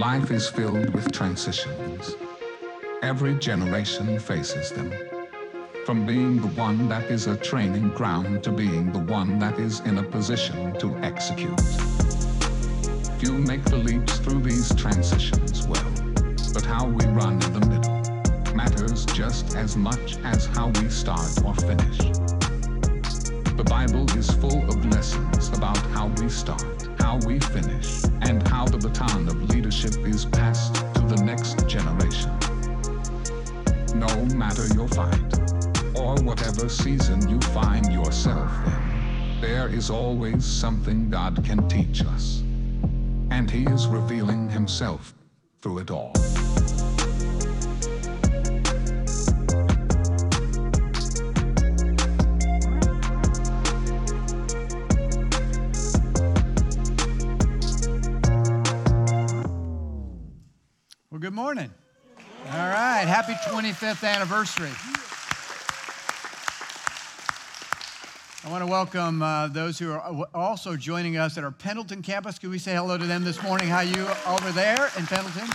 Life is filled with transitions. Every generation faces them. From being the one that is a training ground to being the one that is in a position to execute. Few make the leaps through these transitions well, but how we run in the middle matters just as much as how we start or finish. The Bible is full of lessons about how we start, how we finish, and how the baton of leadership is passed to the next generation. No matter your fight, or whatever season you find yourself in, there is always something God can teach us. And He is revealing Himself through it all. 25th anniversary. I want to welcome uh, those who are also joining us at our Pendleton campus. Can we say hello to them this morning? How you over there in Pendleton?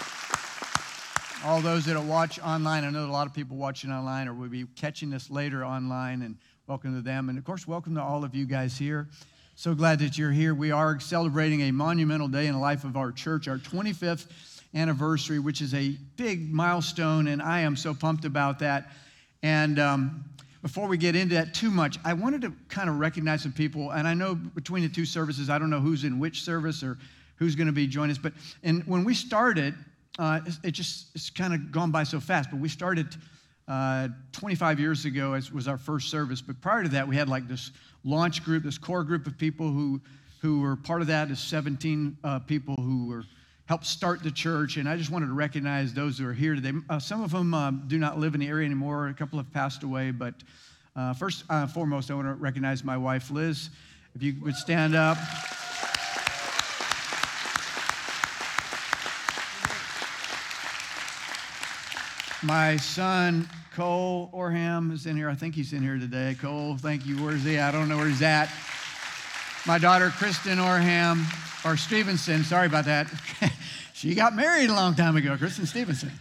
All those that watch online. I know a lot of people watching online or will be catching this later online, and welcome to them. And of course, welcome to all of you guys here. So glad that you're here. We are celebrating a monumental day in the life of our church, our 25th anniversary, which is a big milestone, and I am so pumped about that. And um, before we get into that too much, I wanted to kind of recognize some people. And I know between the two services, I don't know who's in which service or who's going to be joining us. But and when we started, uh, it just it's kind of gone by so fast. But we started uh, 25 years ago as was our first service. But prior to that, we had like this launch group, this core group of people who who were part of that is 17 uh, people who were helped start the church. And I just wanted to recognize those who are here today. Uh, some of them uh, do not live in the area anymore, a couple have passed away. But uh, first and foremost, I want to recognize my wife, Liz. If you would stand up. My son, Cole Orham, is in here. I think he's in here today. Cole, thank you. Where's he? I don't know where he's at. My daughter, Kristen Orham, or Stevenson, sorry about that. she got married a long time ago, Kristen Stevenson.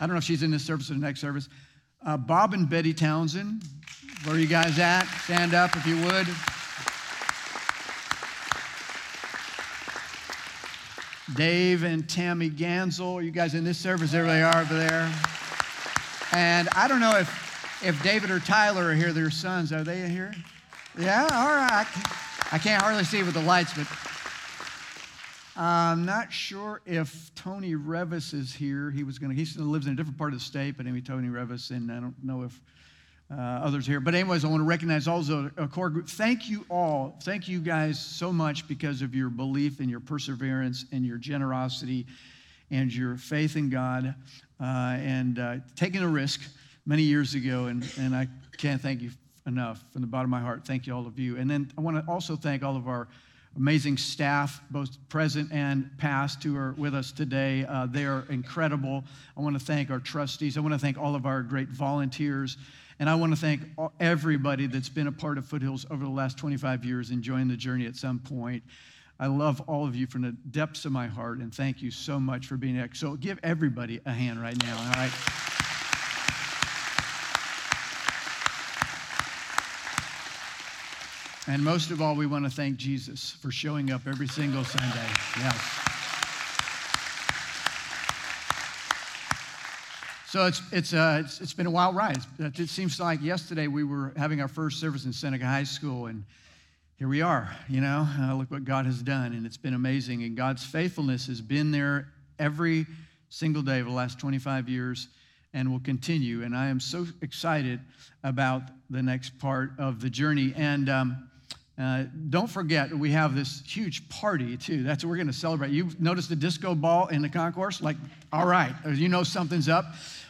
I don't know if she's in this service or the next service. Uh, Bob and Betty Townsend, where are you guys at? Stand up if you would. Dave and Tammy Gansel, are you guys in this service? There they are over there. And I don't know if, if David or Tyler are here, their sons. Are they here? Yeah, all right. I can't hardly see with the lights, but I'm not sure if Tony Revis is here. He was going to, he lives in a different part of the state, but anyway, Tony Revis, and I don't know if uh, others here. But, anyways, I want to recognize also a core group. Thank you all. Thank you guys so much because of your belief and your perseverance and your generosity and your faith in God uh, and uh, taking a risk many years ago. And, and I can't thank you enough from the bottom of my heart. Thank you, all of you. And then I want to also thank all of our amazing staff, both present and past, who are with us today. Uh, they are incredible. I want to thank our trustees. I want to thank all of our great volunteers. And I want to thank everybody that's been a part of Foothills over the last 25 years, enjoying the journey at some point. I love all of you from the depths of my heart, and thank you so much for being here. So give everybody a hand right now, all right? And most of all, we want to thank Jesus for showing up every single Sunday. Yes. So it's, it's, uh, it's, it's been a wild ride. It seems like yesterday we were having our first service in Seneca High School, and here we are. You know, uh, look what God has done, and it's been amazing. And God's faithfulness has been there every single day for the last 25 years and will continue. And I am so excited about the next part of the journey. And um, uh, don't forget, we have this huge party too. That's what we're going to celebrate. You noticed the disco ball in the concourse? Like, all right, you know something's up.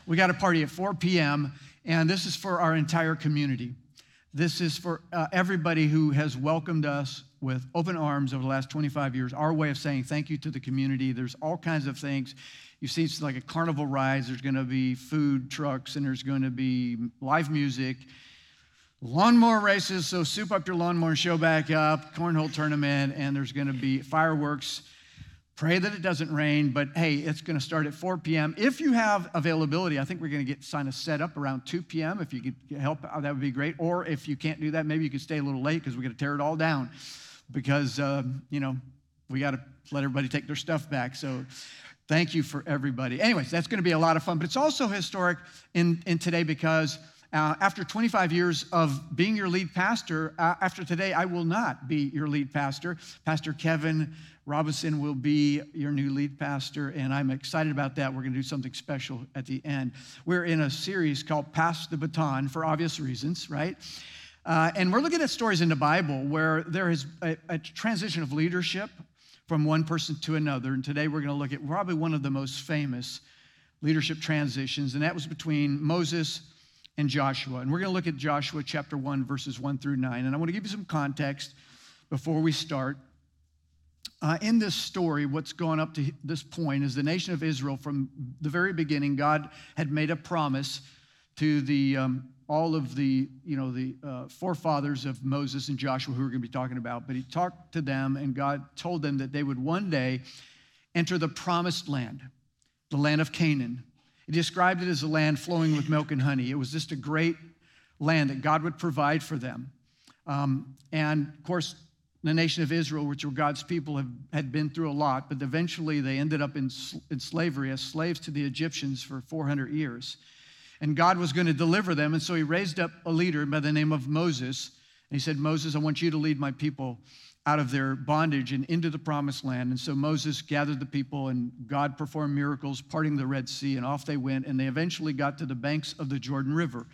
We got a party at 4 p.m., and this is for our entire community. This is for uh, everybody who has welcomed us with open arms over the last 25 years. Our way of saying thank you to the community. There's all kinds of things. You see, it's like a carnival rides. There's going to be food trucks, and there's going to be live music lawnmower races. So soup up your lawnmower, show back up, cornhole tournament, and there's going to be fireworks. Pray that it doesn't rain, but hey, it's going to start at 4 p.m. If you have availability, I think we're going to get sign of set up around 2 p.m. If you could help, that would be great. Or if you can't do that, maybe you could stay a little late because we're going to tear it all down because, uh, you know, we got to let everybody take their stuff back. So thank you for everybody. Anyways, that's going to be a lot of fun, but it's also historic in, in today because uh, after 25 years of being your lead pastor, uh, after today, I will not be your lead pastor. Pastor Kevin Robinson will be your new lead pastor, and I'm excited about that. We're going to do something special at the end. We're in a series called Pass the Baton for obvious reasons, right? Uh, and we're looking at stories in the Bible where there is a, a transition of leadership from one person to another. And today we're going to look at probably one of the most famous leadership transitions, and that was between Moses and Joshua. And we're going to look at Joshua chapter 1, verses 1 through 9. And I want to give you some context before we start. Uh, in this story, what's gone up to this point is the nation of Israel, from the very beginning, God had made a promise to the, um, all of the, you know, the uh, forefathers of Moses and Joshua, who we're going to be talking about. But he talked to them, and God told them that they would one day enter the promised land, the land of Canaan. He described it as a land flowing with milk and honey. It was just a great land that God would provide for them. Um, and of course, the nation of Israel, which were God's people, have, had been through a lot, but eventually they ended up in, in slavery as slaves to the Egyptians for 400 years. And God was going to deliver them, and so he raised up a leader by the name of Moses. And he said, Moses, I want you to lead my people out of their bondage and into the promised land. And so Moses gathered the people, and God performed miracles, parting the Red Sea, and off they went. And they eventually got to the banks of the Jordan River.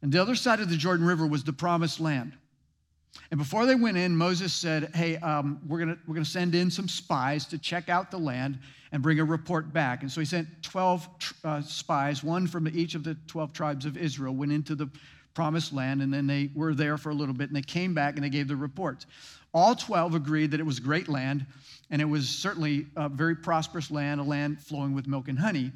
And the other side of the Jordan River was the promised land. And before they went in, Moses said, Hey, um, we're going we're gonna send in some spies to check out the land and bring a report back. And so he sent 12 uh, spies, one from each of the 12 tribes of Israel, went into the promised land, and then they were there for a little bit, and they came back and they gave the reports. All 12 agreed that it was great land, and it was certainly a very prosperous land, a land flowing with milk and honey.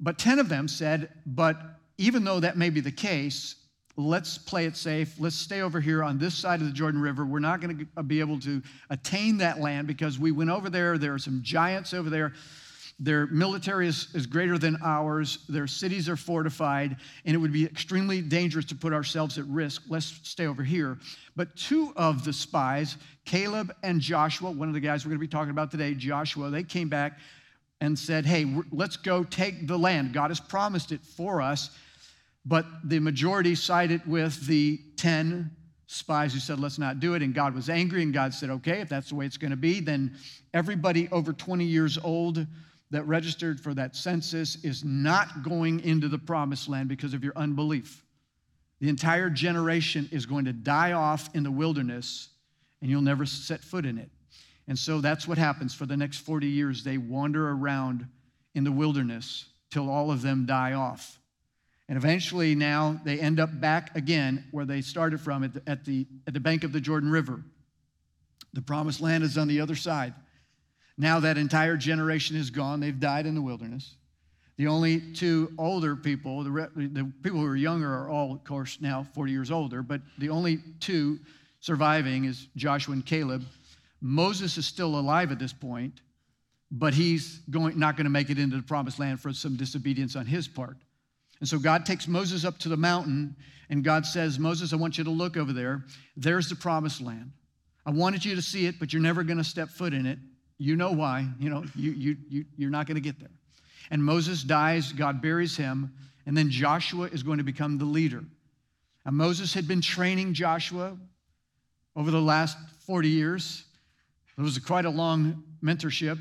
But 10 of them said, But even though that may be the case, let's play it safe. Let's stay over here on this side of the Jordan River. We're not going to be able to attain that land because we went over there. There are some giants over there. Their military is, is greater than ours. Their cities are fortified, and it would be extremely dangerous to put ourselves at risk. Let's stay over here. But two of the spies, Caleb and Joshua, one of the guys we're going to be talking about today, Joshua, they came back and said, Hey, let's go take the land. God has promised it for us but the majority sided with the 10 spies who said, let's not do it. And God was angry, and God said, okay, if that's the way it's going to be, then everybody over 20 years old that registered for that census is not going into the promised land because of your unbelief. The entire generation is going to die off in the wilderness, and you'll never set foot in it. And so that's what happens for the next 40 years. They wander around in the wilderness till all of them die off. And eventually, now they end up back again where they started from at the, at the, at the bank of the Jordan River. The promised land is on the other side. Now that entire generation is gone, they've died in the wilderness. The only two older people, the, re- the people who are younger are all, of course, now 40 years older, but the only two surviving is Joshua and Caleb. Moses is still alive at this point, but he's going, not going to make it into the promised land for some disobedience on his part. And so God takes Moses up to the mountain, and God says, Moses, I want you to look over there. There's the promised land. I wanted you to see it, but you're never going to step foot in it. You know why. You know, you, you, you, you're not going to get there. And Moses dies, God buries him, and then Joshua is going to become the leader. And Moses had been training Joshua over the last 40 years. It was quite a long mentorship.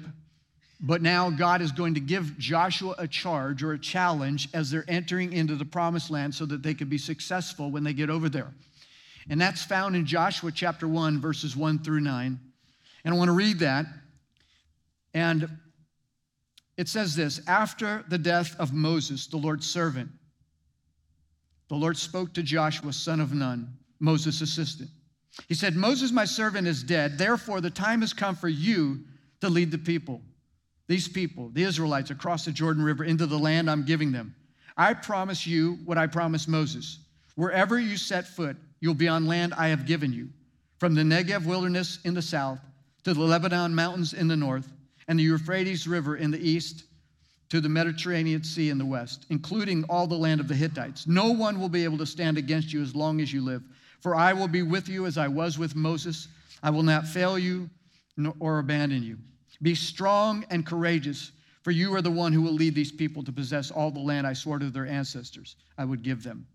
But now God is going to give Joshua a charge or a challenge as they're entering into the promised land so that they can be successful when they get over there. And that's found in Joshua chapter 1, verses 1 through 9. And I want to read that. And it says this After the death of Moses, the Lord's servant, the Lord spoke to Joshua, son of Nun, Moses' assistant. He said, Moses, my servant, is dead. Therefore, the time has come for you to lead the people these people, the Israelites, across the Jordan River into the land I'm giving them. I promise you what I promised Moses. Wherever you set foot, you'll be on land I have given you, from the Negev wilderness in the south to the Lebanon mountains in the north, and the Euphrates River in the east to the Mediterranean Sea in the west, including all the land of the Hittites. No one will be able to stand against you as long as you live. For I will be with you as I was with Moses. I will not fail you or abandon you. Be strong and courageous, for you are the one who will lead these people to possess all the land I swore to their ancestors I would give them.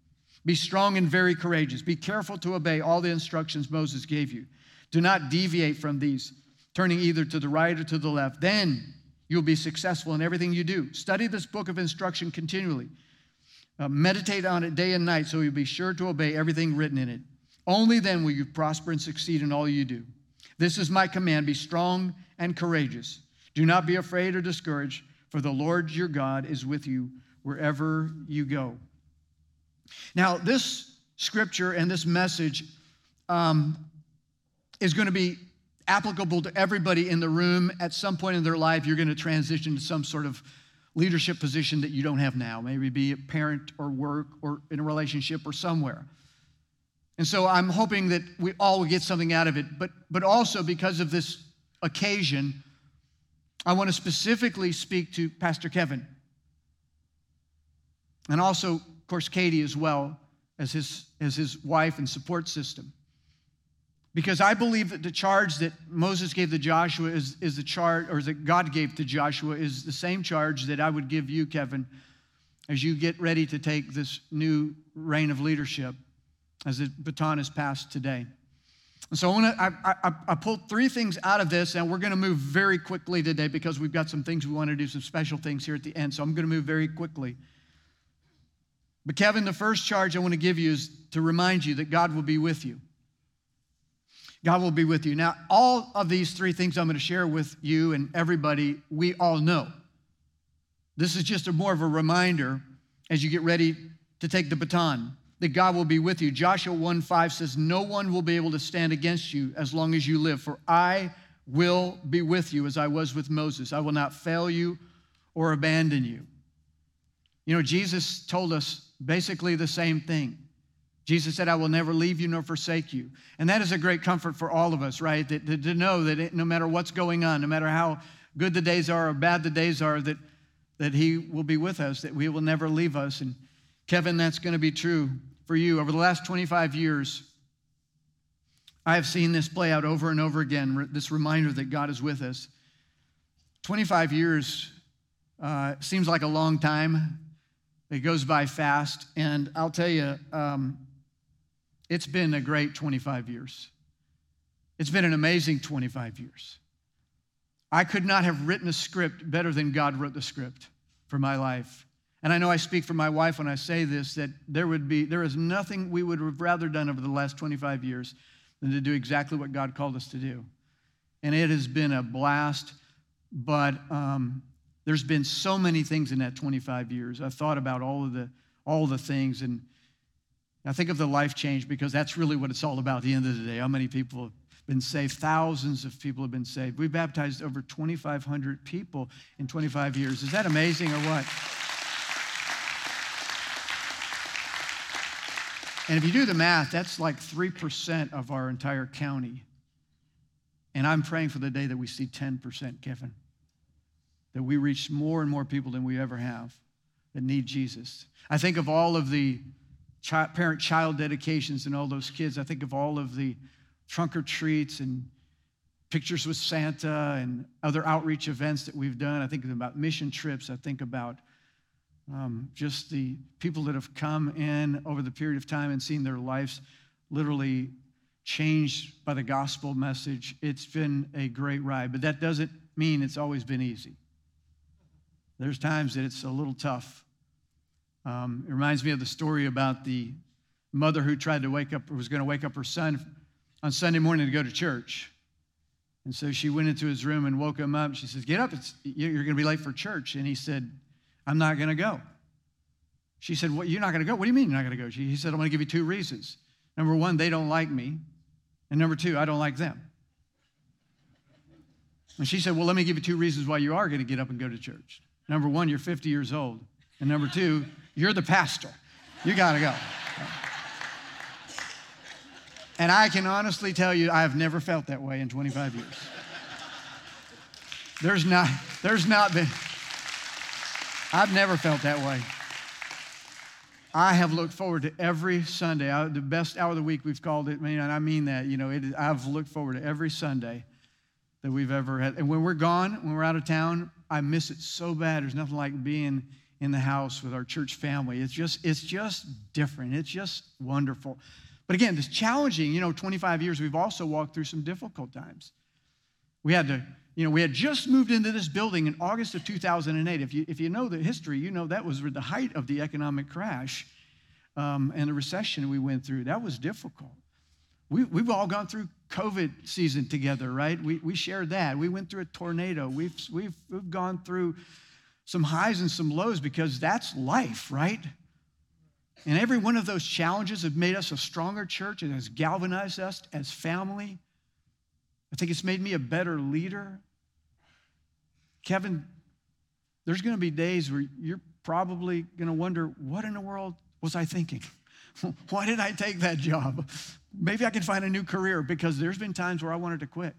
Be strong and very courageous. Be careful to obey all the instructions Moses gave you. Do not deviate from these, turning either to the right or to the left. Then you'll be successful in everything you do. Study this book of instruction continually. Uh, meditate on it day and night so you'll be sure to obey everything written in it. Only then will you prosper and succeed in all you do. This is my command be strong and courageous. Do not be afraid or discouraged, for the Lord your God is with you wherever you go. Now, this scripture and this message um, is going to be applicable to everybody in the room. At some point in their life, you're going to transition to some sort of leadership position that you don't have now, maybe be a parent or work or in a relationship or somewhere. And so I'm hoping that we all will get something out of it, but, but also because of this occasion, I want to specifically speak to Pastor Kevin. And also, of course, Katie as well as his, as his wife and support system. Because I believe that the charge that Moses gave to Joshua is, is the charge, or that God gave to Joshua is the same charge that I would give you, Kevin, as you get ready to take this new reign of leadership as the baton is passed today. And so I, wanna, I, I, I pulled three things out of this, and we're going to move very quickly today because we've got some things we want to do, some special things here at the end. So I'm going to move very quickly. But Kevin, the first charge I want to give you is to remind you that God will be with you. God will be with you. Now, all of these three things I'm going to share with you and everybody, we all know. This is just a more of a reminder as you get ready to take the baton that God will be with you. Joshua 1 5 says, No one will be able to stand against you as long as you live, for I will be with you as I was with Moses. I will not fail you or abandon you. You know, Jesus told us basically the same thing. Jesus said, I will never leave you nor forsake you. And that is a great comfort for all of us, right? That, to know that it, no matter what's going on, no matter how good the days are or bad the days are, that, that He will be with us, that we will never leave us. And Kevin, that's going to be true for you. Over the last 25 years, I have seen this play out over and over again this reminder that God is with us. 25 years uh, seems like a long time. It goes by fast. And I'll tell you, um, it's been a great 25 years. It's been an amazing 25 years. I could not have written a script better than God wrote the script for my life. And I know I speak for my wife when I say this that there would be there is nothing we would have rather done over the last 25 years than to do exactly what God called us to do. And it has been a blast, but um, there's been so many things in that 25 years. I've thought about all of the all the things and I think of the life change because that's really what it's all about at the end of the day. How many people have been saved? Thousands of people have been saved. We baptized over 2,500 people in 25 years. Is that amazing or what? And if you do the math, that's like 3% of our entire county. And I'm praying for the day that we see 10%, Kevin. That we reach more and more people than we ever have that need Jesus. I think of all of the parent child dedications and all those kids. I think of all of the trunk or treats and pictures with Santa and other outreach events that we've done. I think about mission trips. I think about um, just the people that have come in over the period of time and seen their lives literally changed by the gospel message. It's been a great ride, but that doesn't mean it's always been easy. There's times that it's a little tough. Um, it reminds me of the story about the mother who tried to wake up, was going to wake up her son on Sunday morning to go to church. And so she went into his room and woke him up. She says, Get up, it's, you're going to be late for church. And he said, I'm not going to go. She said, well, You're not going to go? What do you mean you're not going to go? She, he said, I'm going to give you two reasons. Number one, they don't like me. And number two, I don't like them. And she said, Well, let me give you two reasons why you are going to get up and go to church. Number one, you're 50 years old. And number two, you're the pastor. You got to go. And I can honestly tell you, I have never felt that way in 25 years. There's not, there's not been, I've never felt that way. I have looked forward to every Sunday. I, the best hour of the week we've called it, man, and I mean that. You know, it, I've looked forward to every Sunday that we've ever had. And when we're gone, when we're out of town, I miss it so bad. There's nothing like being in the house with our church family. It's just, it's just different. It's just wonderful. But again, it's challenging. You know, 25 years, we've also walked through some difficult times. We had to, you know, we had just moved into this building in August of 2008. If you, if you know the history, you know that was the height of the economic crash um, and the recession we went through. That was difficult. We, we've all gone through COVID season together, right? We, we shared that. We went through a tornado. We've, we've, we've gone through some highs and some lows because that's life, right? And every one of those challenges have made us a stronger church and has galvanized us as family. I think it's made me a better leader. Kevin, there's going to be days where you're probably going to wonder, what in the world was I thinking? Why did I take that job? Maybe I can find a new career because there's been times where I wanted to quit.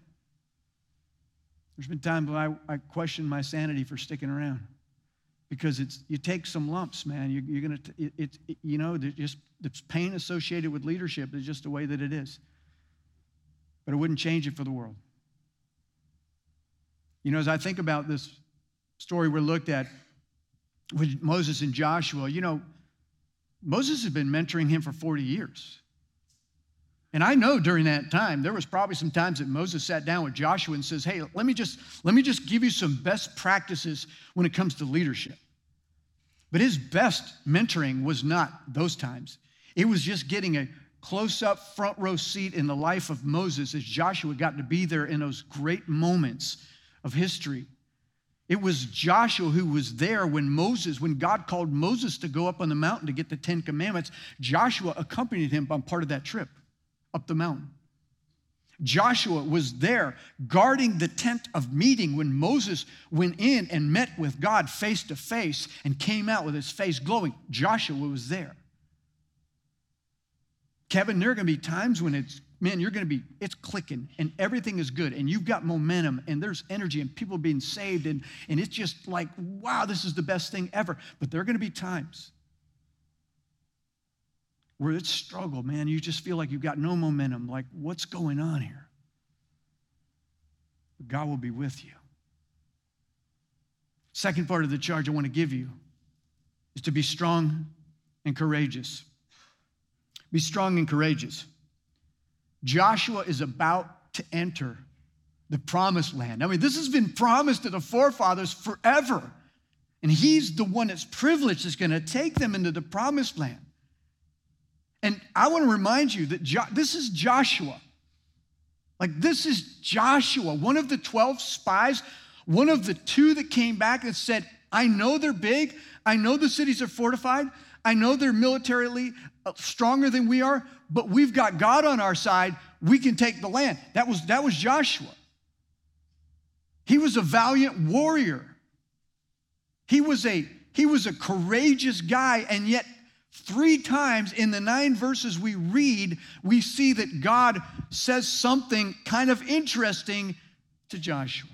There's been times when I, I questioned my sanity for sticking around because it's you take some lumps, man. You, you're gonna it, it, you know just there's pain associated with leadership. It's just the way that it is. But it wouldn't change it for the world. You know, as I think about this story we looked at with Moses and Joshua, you know, Moses has been mentoring him for 40 years. And I know during that time, there was probably some times that Moses sat down with Joshua and says, Hey, let me just, let me just give you some best practices when it comes to leadership. But his best mentoring was not those times. It was just getting a close up front row seat in the life of Moses as Joshua got to be there in those great moments of history. It was Joshua who was there when Moses, when God called Moses to go up on the mountain to get the Ten Commandments. Joshua accompanied him on part of that trip up the mountain. Joshua was there guarding the tent of meeting when Moses went in and met with God face to face and came out with his face glowing. Joshua was there. Kevin, there are going to be times when it's, man, you're going to be, it's clicking and everything is good and you've got momentum and there's energy and people being saved and, and it's just like, wow, this is the best thing ever. But there are going to be times where it's struggle, man. You just feel like you've got no momentum. Like, what's going on here? God will be with you. Second part of the charge I want to give you is to be strong and courageous. Be strong and courageous. Joshua is about to enter the promised land. I mean, this has been promised to the forefathers forever. And he's the one that's privileged that's going to take them into the promised land. And I want to remind you that jo- this is Joshua. Like, this is Joshua, one of the 12 spies, one of the two that came back and said, I know they're big. I know the cities are fortified. I know they're militarily uh, stronger than we are, but we've got God on our side. We can take the land. That was, that was Joshua. He was a valiant warrior. He was a, he was a courageous guy, and yet Three times in the nine verses we read, we see that God says something kind of interesting to Joshua.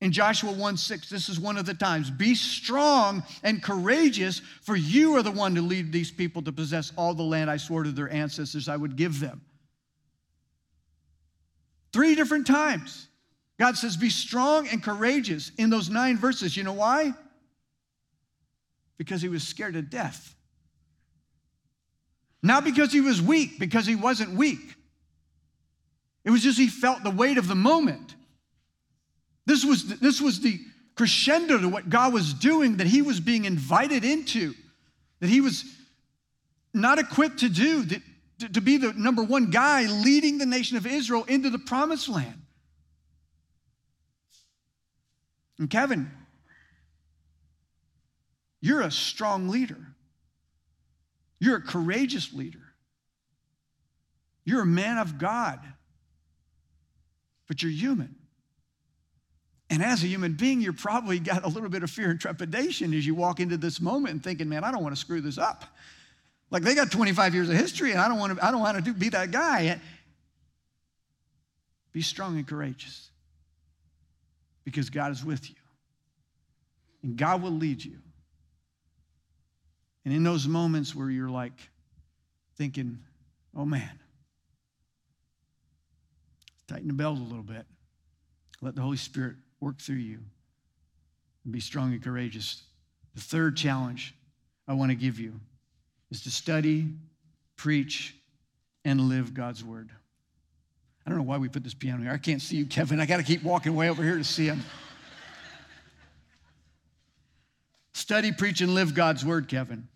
In Joshua 1 6, this is one of the times. Be strong and courageous, for you are the one to lead these people to possess all the land I swore to their ancestors I would give them. Three different times. God says, Be strong and courageous in those nine verses. You know why? Because he was scared to death. Not because he was weak, because he wasn't weak. It was just he felt the weight of the moment. This was, this was the crescendo to what God was doing that he was being invited into, that he was not equipped to do, that, to, to be the number one guy leading the nation of Israel into the promised land. And Kevin, you're a strong leader. You're a courageous leader. You're a man of God, but you're human. And as a human being, you're probably got a little bit of fear and trepidation as you walk into this moment and thinking, man, I don't want to screw this up. Like they got 25 years of history and I don't want to, I don't want to do, be that guy. Be strong and courageous. because God is with you. And God will lead you. And in those moments where you're like thinking, oh man, tighten the belt a little bit. Let the Holy Spirit work through you and be strong and courageous. The third challenge I want to give you is to study, preach, and live God's word. I don't know why we put this piano here. I can't see you, Kevin. I got to keep walking way over here to see him. Study, preach, and live God's word, Kevin.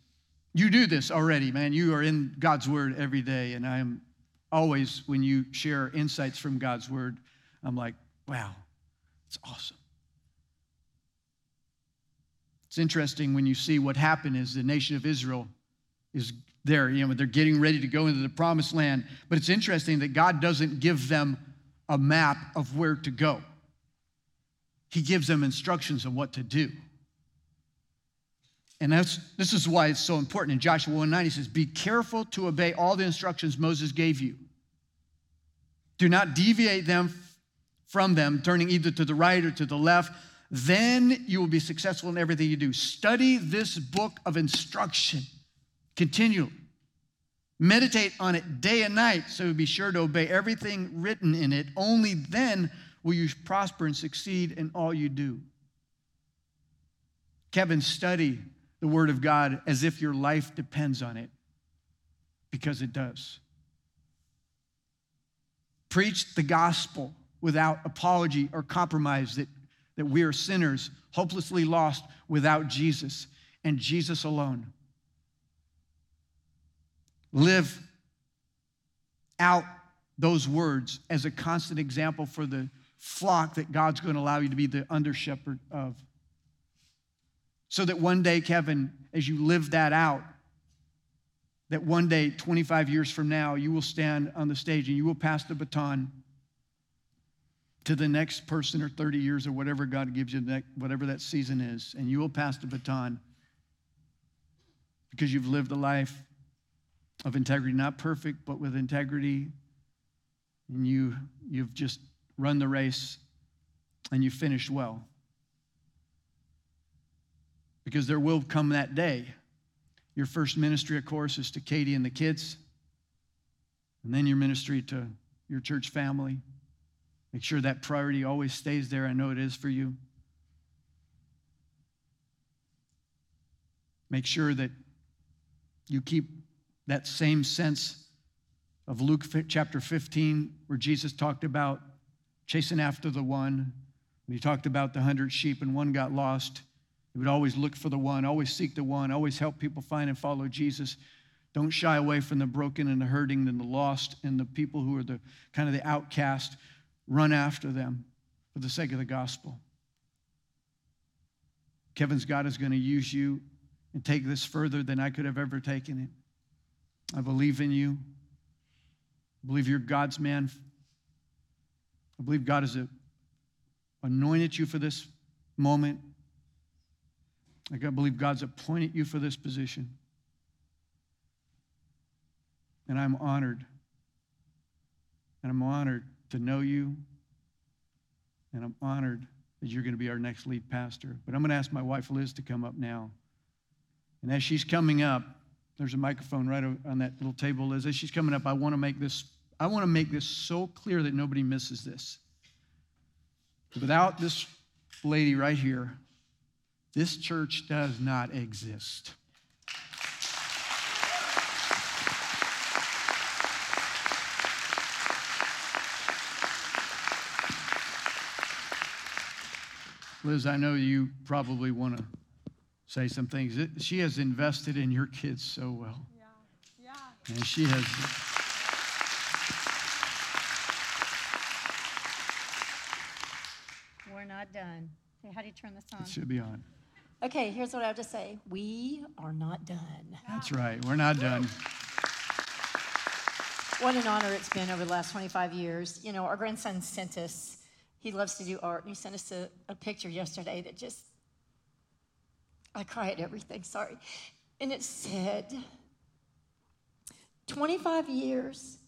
You do this already, man. You are in God's word every day, and I am always, when you share insights from God's word, I'm like, wow, it's awesome. It's interesting when you see what happened is the nation of Israel is there. You know, they're getting ready to go into the promised land. But it's interesting that God doesn't give them a map of where to go. He gives them instructions on what to do. And that's, this is why it's so important. In Joshua 1 9, he says, Be careful to obey all the instructions Moses gave you. Do not deviate them from them, turning either to the right or to the left. Then you will be successful in everything you do. Study this book of instruction continually. Meditate on it day and night so be sure to obey everything written in it. Only then will you prosper and succeed in all you do. Kevin, study the Word of God as if your life depends on it, because it does. Preach the gospel without apology or compromise that, that we are sinners, hopelessly lost without Jesus and Jesus alone. Live out those words as a constant example for the flock that God's going to allow you to be the under shepherd of. So that one day, Kevin, as you live that out, that one day, 25 years from now, you will stand on the stage and you will pass the baton to the next person or 30 years or whatever God gives you, whatever that season is, and you will pass the baton because you've lived a life of integrity, not perfect, but with integrity. And you, you've just run the race and you finished well. Because there will come that day. Your first ministry, of course, is to Katie and the kids, and then your ministry to your church family. Make sure that priority always stays there. I know it is for you. Make sure that you keep that same sense of Luke chapter 15, where Jesus talked about chasing after the one. When he talked about the hundred sheep and one got lost, he would always look for the one, always seek the one, always help people find and follow Jesus. Don't shy away from the broken and the hurting and the lost and the people who are the kind of the outcast. Run after them for the sake of the gospel. Kevin's God is going to use you and take this further than I could have ever taken it. I believe in you. I believe you're God's man. I believe God has anointed you for this moment. I believe God's appointed you for this position. And I'm honored. And I'm honored to know you. And I'm honored that you're going to be our next lead pastor. But I'm going to ask my wife Liz to come up now. And as she's coming up, there's a microphone right on that little table. Liz. As she's coming up, I want to make this, I want to make this so clear that nobody misses this. Without this lady right here, this church does not exist. Liz, I know you probably want to say some things. She has invested in your kids so well. Yeah, yeah. And she has. We're not done. Hey, how do you turn this on? It should be on. Okay, here's what I have to say. We are not done. That's right. We're not done. What an honor it's been over the last 25 years. You know, our grandson sent us, he loves to do art, and he sent us a, a picture yesterday that just I cry at everything, sorry. And it said, 25 years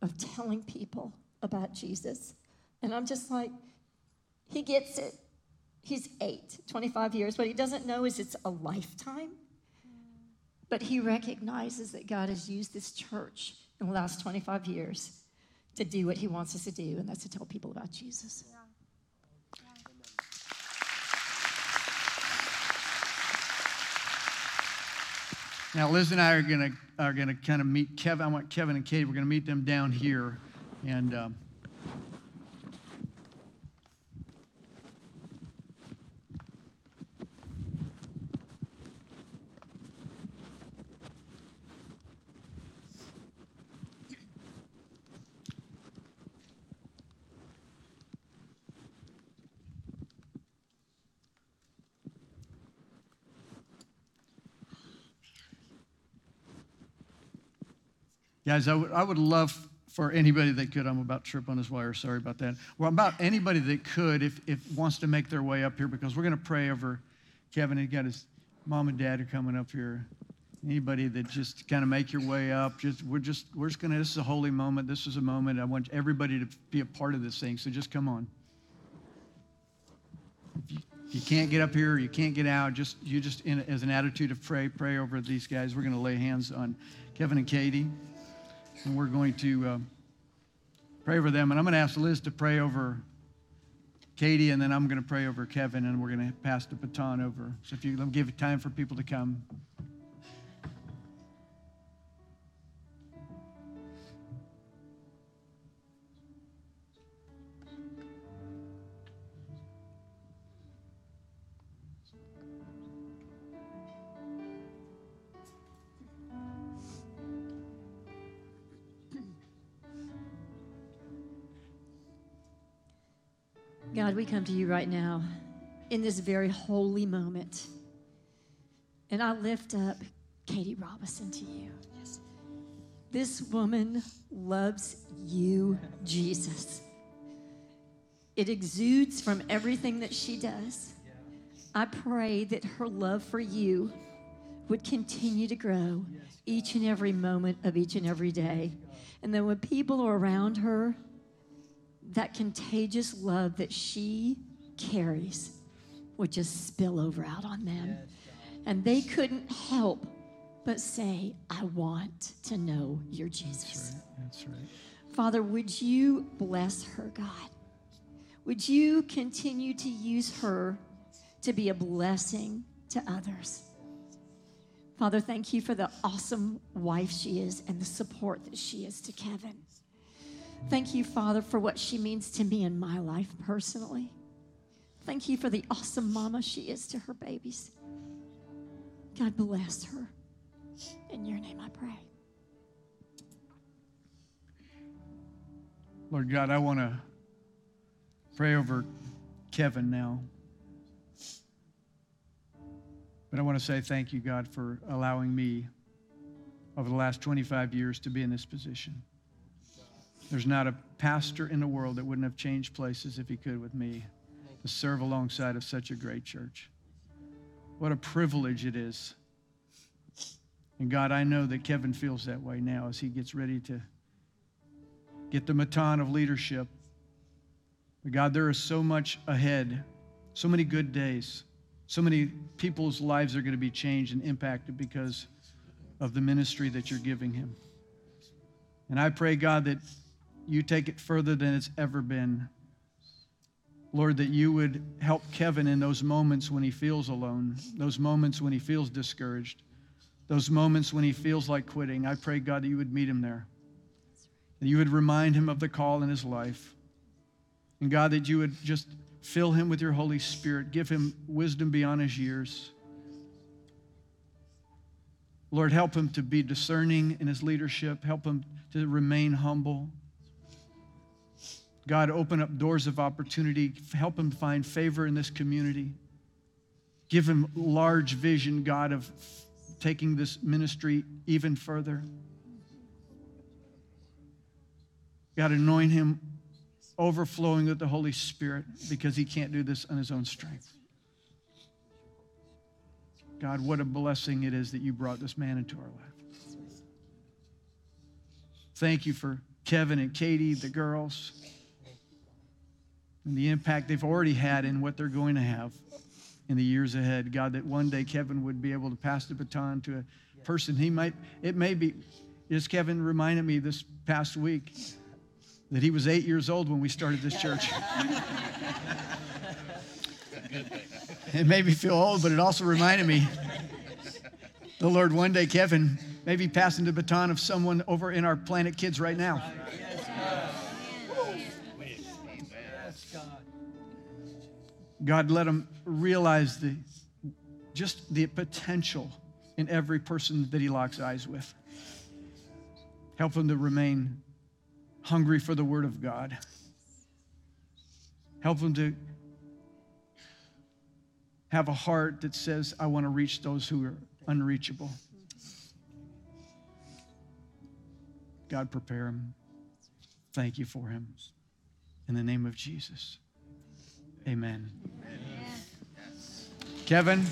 of telling people about Jesus. And I'm just like, he gets it. He's eight, 25 years. What he doesn't know is it's a lifetime. But he recognizes that God has used this church in the last 25 years to do what he wants us to do, and that's to tell people about Jesus. Now, Liz and I are going to are going to kind of meet Kevin. I want Kevin and Kate. We're going to meet them down here, and. Um, Guys, I would, I would love for anybody that could, I'm about to trip on this wire, sorry about that. Well, about anybody that could, if, if wants to make their way up here, because we're going to pray over Kevin. He got his mom and dad are coming up here. Anybody that just kind of make your way up, just we're just we're just gonna. This is a holy moment. This is a moment. I want everybody to be a part of this thing. So just come on. If you, if you can't get up here, you can't get out. Just you just in, as an attitude of pray, pray over these guys. We're gonna lay hands on Kevin and Katie and we're going to uh, pray over them. And I'm going to ask Liz to pray over Katie, and then I'm going to pray over Kevin, and we're going to pass the baton over. So if you give time for people to come. We come to you right now in this very holy moment. And I lift up Katie Robinson to you. This woman loves you, Jesus. It exudes from everything that she does. I pray that her love for you would continue to grow each and every moment of each and every day. And then when people are around her, that contagious love that she carries would just spill over out on them. And they couldn't help but say, I want to know your Jesus. That's right. That's right. Father, would you bless her, God? Would you continue to use her to be a blessing to others? Father, thank you for the awesome wife she is and the support that she is to Kevin. Thank you, Father, for what she means to me in my life personally. Thank you for the awesome mama she is to her babies. God bless her. In your name I pray. Lord God, I want to pray over Kevin now. But I want to say thank you, God, for allowing me over the last 25 years to be in this position. There's not a pastor in the world that wouldn't have changed places if he could with me to serve alongside of such a great church. What a privilege it is. And God, I know that Kevin feels that way now as he gets ready to get the baton of leadership. But God, there is so much ahead, so many good days, so many people's lives are going to be changed and impacted because of the ministry that you're giving him. And I pray, God, that you take it further than it's ever been. Lord, that you would help Kevin in those moments when he feels alone, those moments when he feels discouraged, those moments when he feels like quitting. I pray, God, that you would meet him there, that you would remind him of the call in his life. And God, that you would just fill him with your Holy Spirit, give him wisdom beyond his years. Lord, help him to be discerning in his leadership, help him to remain humble. God, open up doors of opportunity. Help him find favor in this community. Give him large vision, God, of taking this ministry even further. God, anoint him overflowing with the Holy Spirit because he can't do this on his own strength. God, what a blessing it is that you brought this man into our life. Thank you for Kevin and Katie, the girls. And the impact they've already had and what they're going to have in the years ahead. God, that one day Kevin would be able to pass the baton to a person he might, it may be, as Kevin reminded me this past week, that he was eight years old when we started this church. it made me feel old, but it also reminded me the Lord one day, Kevin, may be passing the baton of someone over in our Planet Kids right now. God, let them realize the, just the potential in every person that He locks eyes with. Help them to remain hungry for the Word of God. Help them to have a heart that says, I want to reach those who are unreachable. God, prepare him. Thank you for him. In the name of Jesus. Amen. Amen. Kevin.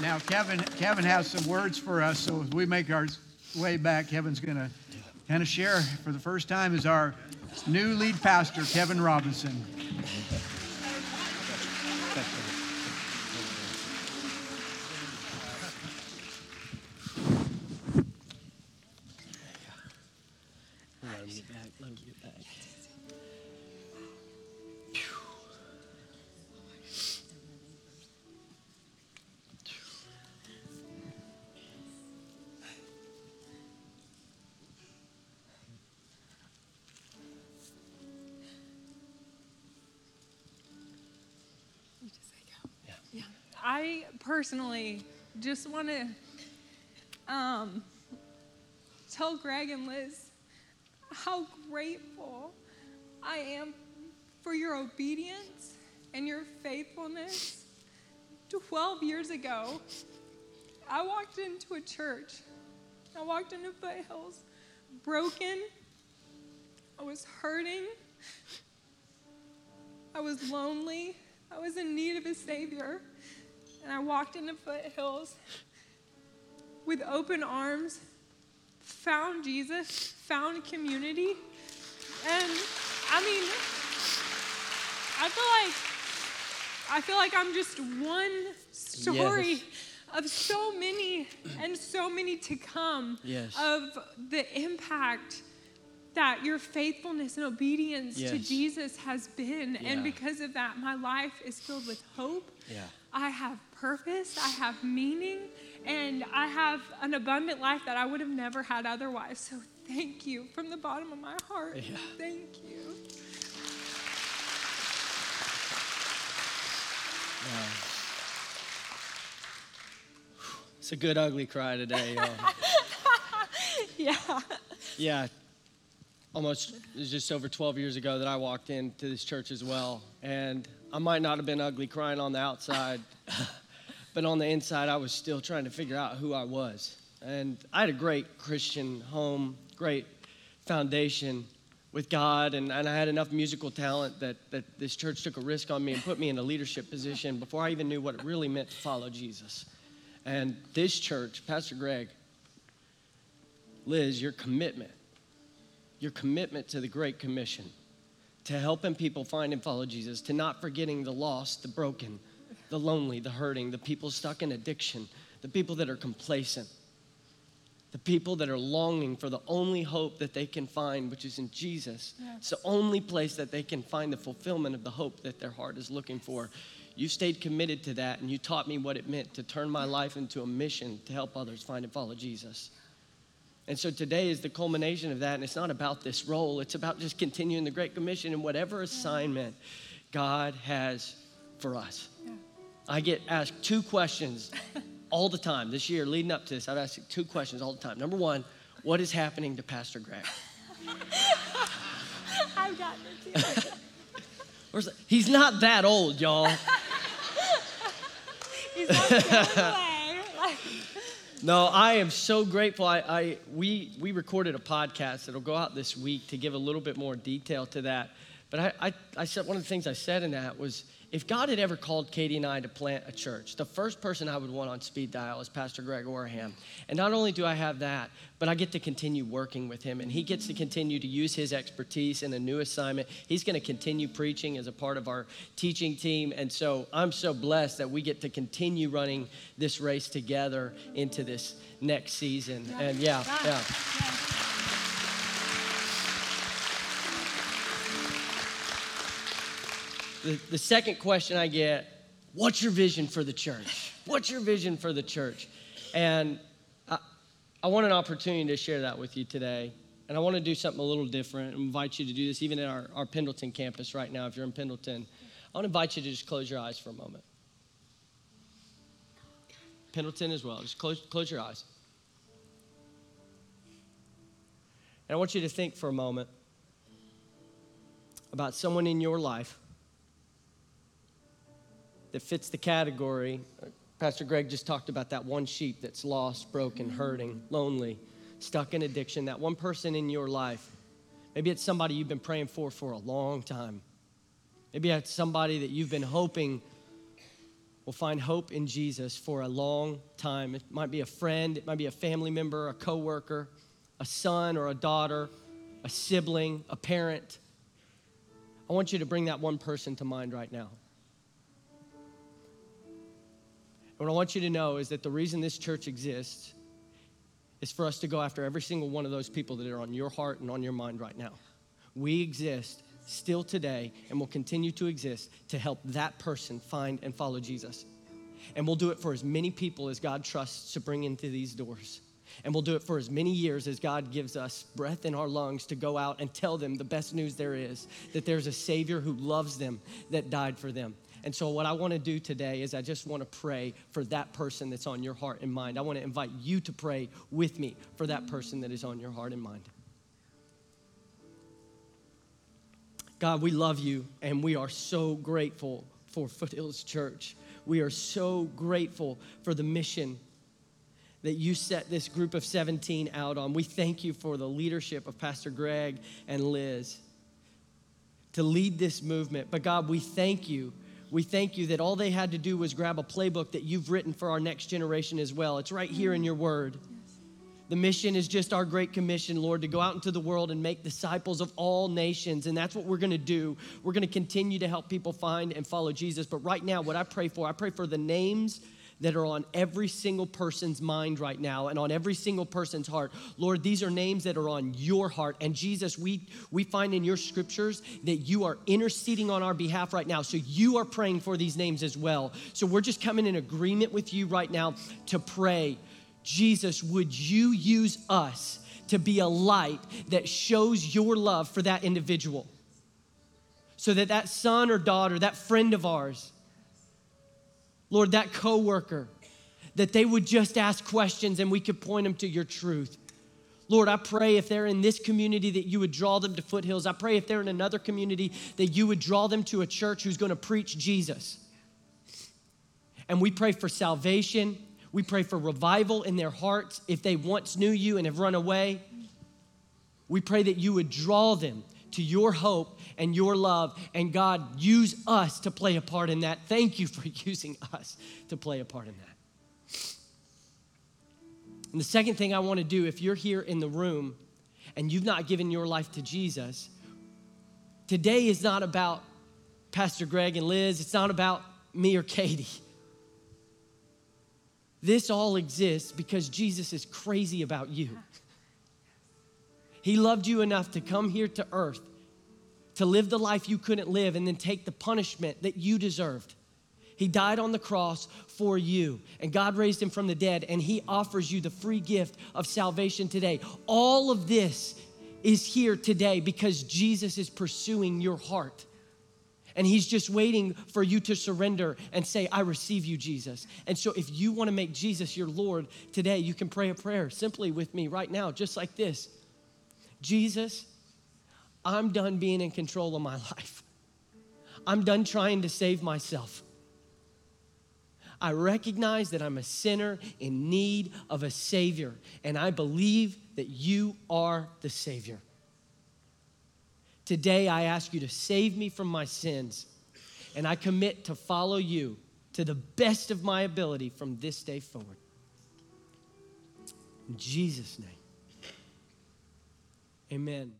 Now, Kevin, Kevin has some words for us, so we make our way back, Kevin's going to kind of share for the first time as our new lead pastor, Kevin Robinson. Personally just want to um, tell Greg and Liz how grateful I am for your obedience and your faithfulness. 12 years ago, I walked into a church. I walked into Foothills broken. I was hurting. I was lonely. I was in need of a Savior and I walked in the Foothills with open arms, found Jesus, found community. And I mean, I feel like I feel like I'm just one story yes. of so many and so many to come yes. of the impact that your faithfulness and obedience yes. to Jesus has been. Yeah. And because of that, my life is filled with hope. Yeah. I have purpose, I have meaning, and I have an abundant life that I would have never had otherwise. So thank you from the bottom of my heart. Yeah. Thank you. Yeah. It's a good ugly cry today, y'all. yeah. Yeah. Almost, it was just over 12 years ago that I walked into this church as well. And I might not have been ugly crying on the outside, but on the inside, I was still trying to figure out who I was. And I had a great Christian home, great foundation with God, and, and I had enough musical talent that, that this church took a risk on me and put me in a leadership position before I even knew what it really meant to follow Jesus. And this church, Pastor Greg, Liz, your commitment, your commitment to the Great Commission to helping people find and follow Jesus, to not forgetting the lost, the broken, the lonely, the hurting, the people stuck in addiction, the people that are complacent, the people that are longing for the only hope that they can find, which is in Jesus. Yes. It's the only place that they can find the fulfillment of the hope that their heart is looking for. You stayed committed to that, and you taught me what it meant to turn my life into a mission to help others find and follow Jesus. And so today is the culmination of that. And it's not about this role, it's about just continuing the Great Commission and whatever assignment God has for us. Yeah. I get asked two questions all the time this year leading up to this. I've asked two questions all the time. Number one, what is happening to Pastor Greg? I've gotten it too. He's not that old, y'all. He's not. No, I am so grateful. I, I we we recorded a podcast that'll go out this week to give a little bit more detail to that. But I, I, I said one of the things I said in that was if God had ever called Katie and I to plant a church, the first person I would want on speed dial is Pastor Greg Orham. And not only do I have that, but I get to continue working with him, and he gets to continue to use his expertise in a new assignment. He's going to continue preaching as a part of our teaching team. And so I'm so blessed that we get to continue running this race together into this next season. And yeah, yeah. The, the second question I get what's your vision for the church? What's your vision for the church? And I, I want an opportunity to share that with you today. And I want to do something a little different. I invite you to do this even at our, our Pendleton campus right now, if you're in Pendleton. I want to invite you to just close your eyes for a moment. Pendleton as well. Just close, close your eyes. And I want you to think for a moment about someone in your life that fits the category. Pastor Greg just talked about that one sheep that's lost, broken, hurting, lonely, stuck in addiction. That one person in your life. Maybe it's somebody you've been praying for for a long time. Maybe it's somebody that you've been hoping will find hope in Jesus for a long time. It might be a friend, it might be a family member, a coworker, a son or a daughter, a sibling, a parent. I want you to bring that one person to mind right now. What I want you to know is that the reason this church exists is for us to go after every single one of those people that are on your heart and on your mind right now. We exist still today and will continue to exist to help that person find and follow Jesus. And we'll do it for as many people as God trusts to bring into these doors. And we'll do it for as many years as God gives us breath in our lungs to go out and tell them the best news there is that there's a Savior who loves them, that died for them. And so, what I want to do today is I just want to pray for that person that's on your heart and mind. I want to invite you to pray with me for that person that is on your heart and mind. God, we love you and we are so grateful for Foothills Church. We are so grateful for the mission that you set this group of 17 out on. We thank you for the leadership of Pastor Greg and Liz to lead this movement. But God, we thank you we thank you that all they had to do was grab a playbook that you've written for our next generation as well. It's right here in your word. The mission is just our great commission, Lord, to go out into the world and make disciples of all nations. And that's what we're going to do. We're going to continue to help people find and follow Jesus. But right now, what I pray for, I pray for the names that are on every single person's mind right now and on every single person's heart. Lord, these are names that are on your heart. And Jesus, we, we find in your scriptures that you are interceding on our behalf right now. So you are praying for these names as well. So we're just coming in agreement with you right now to pray. Jesus, would you use us to be a light that shows your love for that individual? So that that son or daughter, that friend of ours, Lord, that coworker, that they would just ask questions and we could point them to your truth. Lord, I pray if they're in this community that you would draw them to foothills. I pray if they're in another community that you would draw them to a church who's going to preach Jesus. And we pray for salvation. We pray for revival in their hearts if they once knew you and have run away. We pray that you would draw them to your hope and your love. And God, use us to play a part in that. Thank you for using us to play a part in that. And the second thing I want to do, if you're here in the room and you've not given your life to Jesus, today is not about Pastor Greg and Liz, it's not about me or Katie. This all exists because Jesus is crazy about you. He loved you enough to come here to earth to live the life you couldn't live and then take the punishment that you deserved. He died on the cross for you, and God raised him from the dead, and He offers you the free gift of salvation today. All of this is here today because Jesus is pursuing your heart. And he's just waiting for you to surrender and say, I receive you, Jesus. And so, if you want to make Jesus your Lord today, you can pray a prayer simply with me right now, just like this Jesus, I'm done being in control of my life. I'm done trying to save myself. I recognize that I'm a sinner in need of a Savior, and I believe that you are the Savior. Today, I ask you to save me from my sins, and I commit to follow you to the best of my ability from this day forward. In Jesus' name, amen.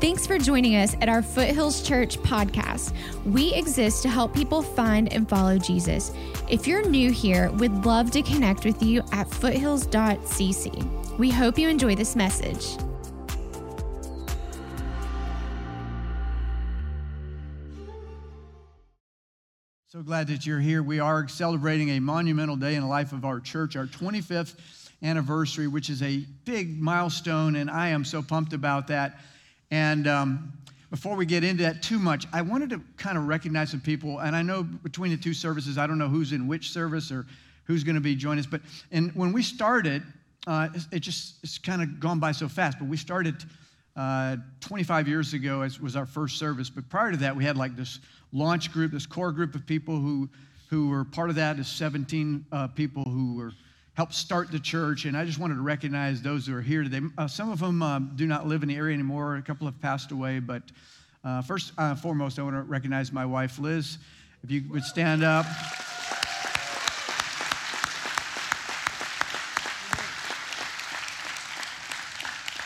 Thanks for joining us at our Foothills Church podcast. We exist to help people find and follow Jesus. If you're new here, we'd love to connect with you at foothills.cc. We hope you enjoy this message. So glad that you're here. We are celebrating a monumental day in the life of our church, our 25th anniversary, which is a big milestone, and I am so pumped about that. And um, before we get into that too much, I wanted to kind of recognize some people. And I know between the two services, I don't know who's in which service or who's going to be joining us. But and when we started, uh, it just it's kind of gone by so fast. But we started uh, 25 years ago as was our first service. But prior to that, we had like this launch group, this core group of people who who were part of that is 17 uh, people who were helped start the church. And I just wanted to recognize those who are here today. Uh, some of them uh, do not live in the area anymore. A couple have passed away. But uh, first and foremost, I want to recognize my wife, Liz. If you would stand up.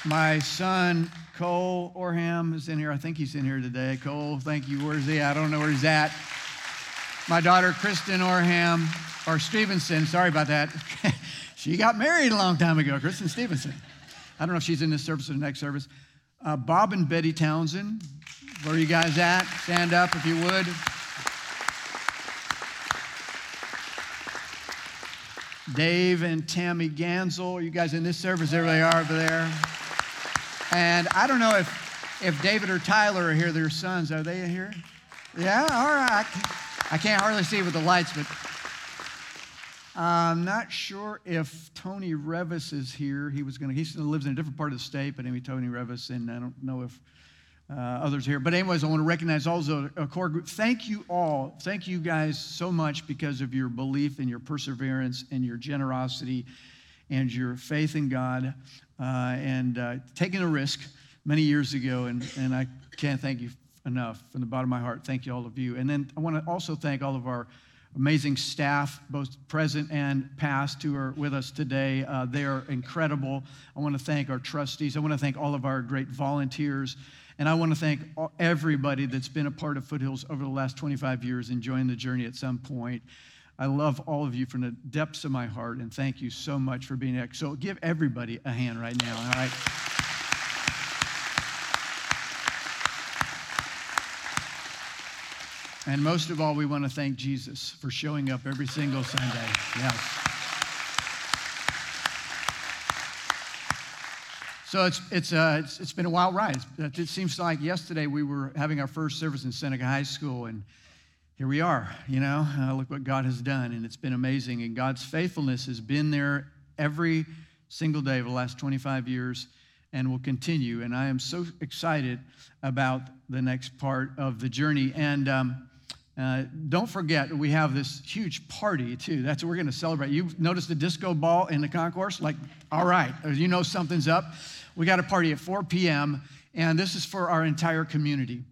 My son, Cole Orham, is in here. I think he's in here today. Cole, thank you. Where's he? I don't know where he's at. My daughter, Kristen Orham, or Stevenson, sorry about that. she got married a long time ago, Kristen Stevenson. I don't know if she's in this service or the next service. Uh, Bob and Betty Townsend, where are you guys at? Stand up if you would. Dave and Tammy Gansel, are you guys in this service? There they are over there. And I don't know if, if David or Tyler are here, their sons. Are they here? Yeah, all right. I can't hardly see with the lights, but I'm not sure if Tony Revis is here. He was going to, he lives in a different part of the state, but anyway, Tony Revis, and I don't know if uh, others here. But, anyways, I want to recognize also a core group. Thank you all. Thank you guys so much because of your belief and your perseverance and your generosity and your faith in God uh, and uh, taking a risk many years ago. And, and I can't thank you enough from the bottom of my heart. Thank you, all of you. And then I want to also thank all of our amazing staff, both present and past, who are with us today. Uh, they are incredible. I want to thank our trustees. I want to thank all of our great volunteers. And I want to thank everybody that's been a part of Foothills over the last 25 years, enjoying the journey at some point. I love all of you from the depths of my heart, and thank you so much for being here. So give everybody a hand right now, all right? And most of all, we want to thank Jesus for showing up every single Sunday. Yes. So it's, it's, uh, it's, it's been a wild ride. It seems like yesterday we were having our first service in Seneca High School, and here we are. You know, uh, look what God has done, and it's been amazing. And God's faithfulness has been there every single day for the last 25 years and will continue. And I am so excited about the next part of the journey. And um, uh, don't forget, we have this huge party too. That's what we're going to celebrate. You notice the disco ball in the concourse? Like, all right, you know something's up. We got a party at 4 p.m., and this is for our entire community.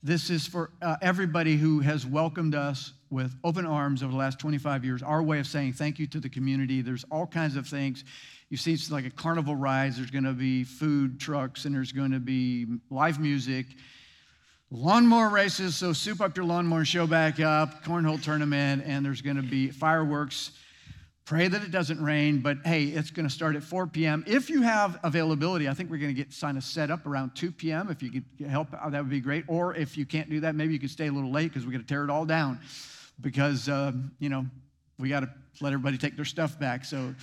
This is for uh, everybody who has welcomed us with open arms over the last 25 years. Our way of saying thank you to the community. There's all kinds of things. You see, it's like a carnival rides. There's going to be food trucks, and there's going to be live music lawnmower races, so soup up your lawnmower, show back up, cornhole tournament, and there's going to be fireworks. Pray that it doesn't rain, but hey, it's going to start at 4 p.m. If you have availability, I think we're going to get kind of set up around 2 p.m. If you could help, that would be great. Or if you can't do that, maybe you could stay a little late because we're going to tear it all down because, uh, you know, we got to let everybody take their stuff back. So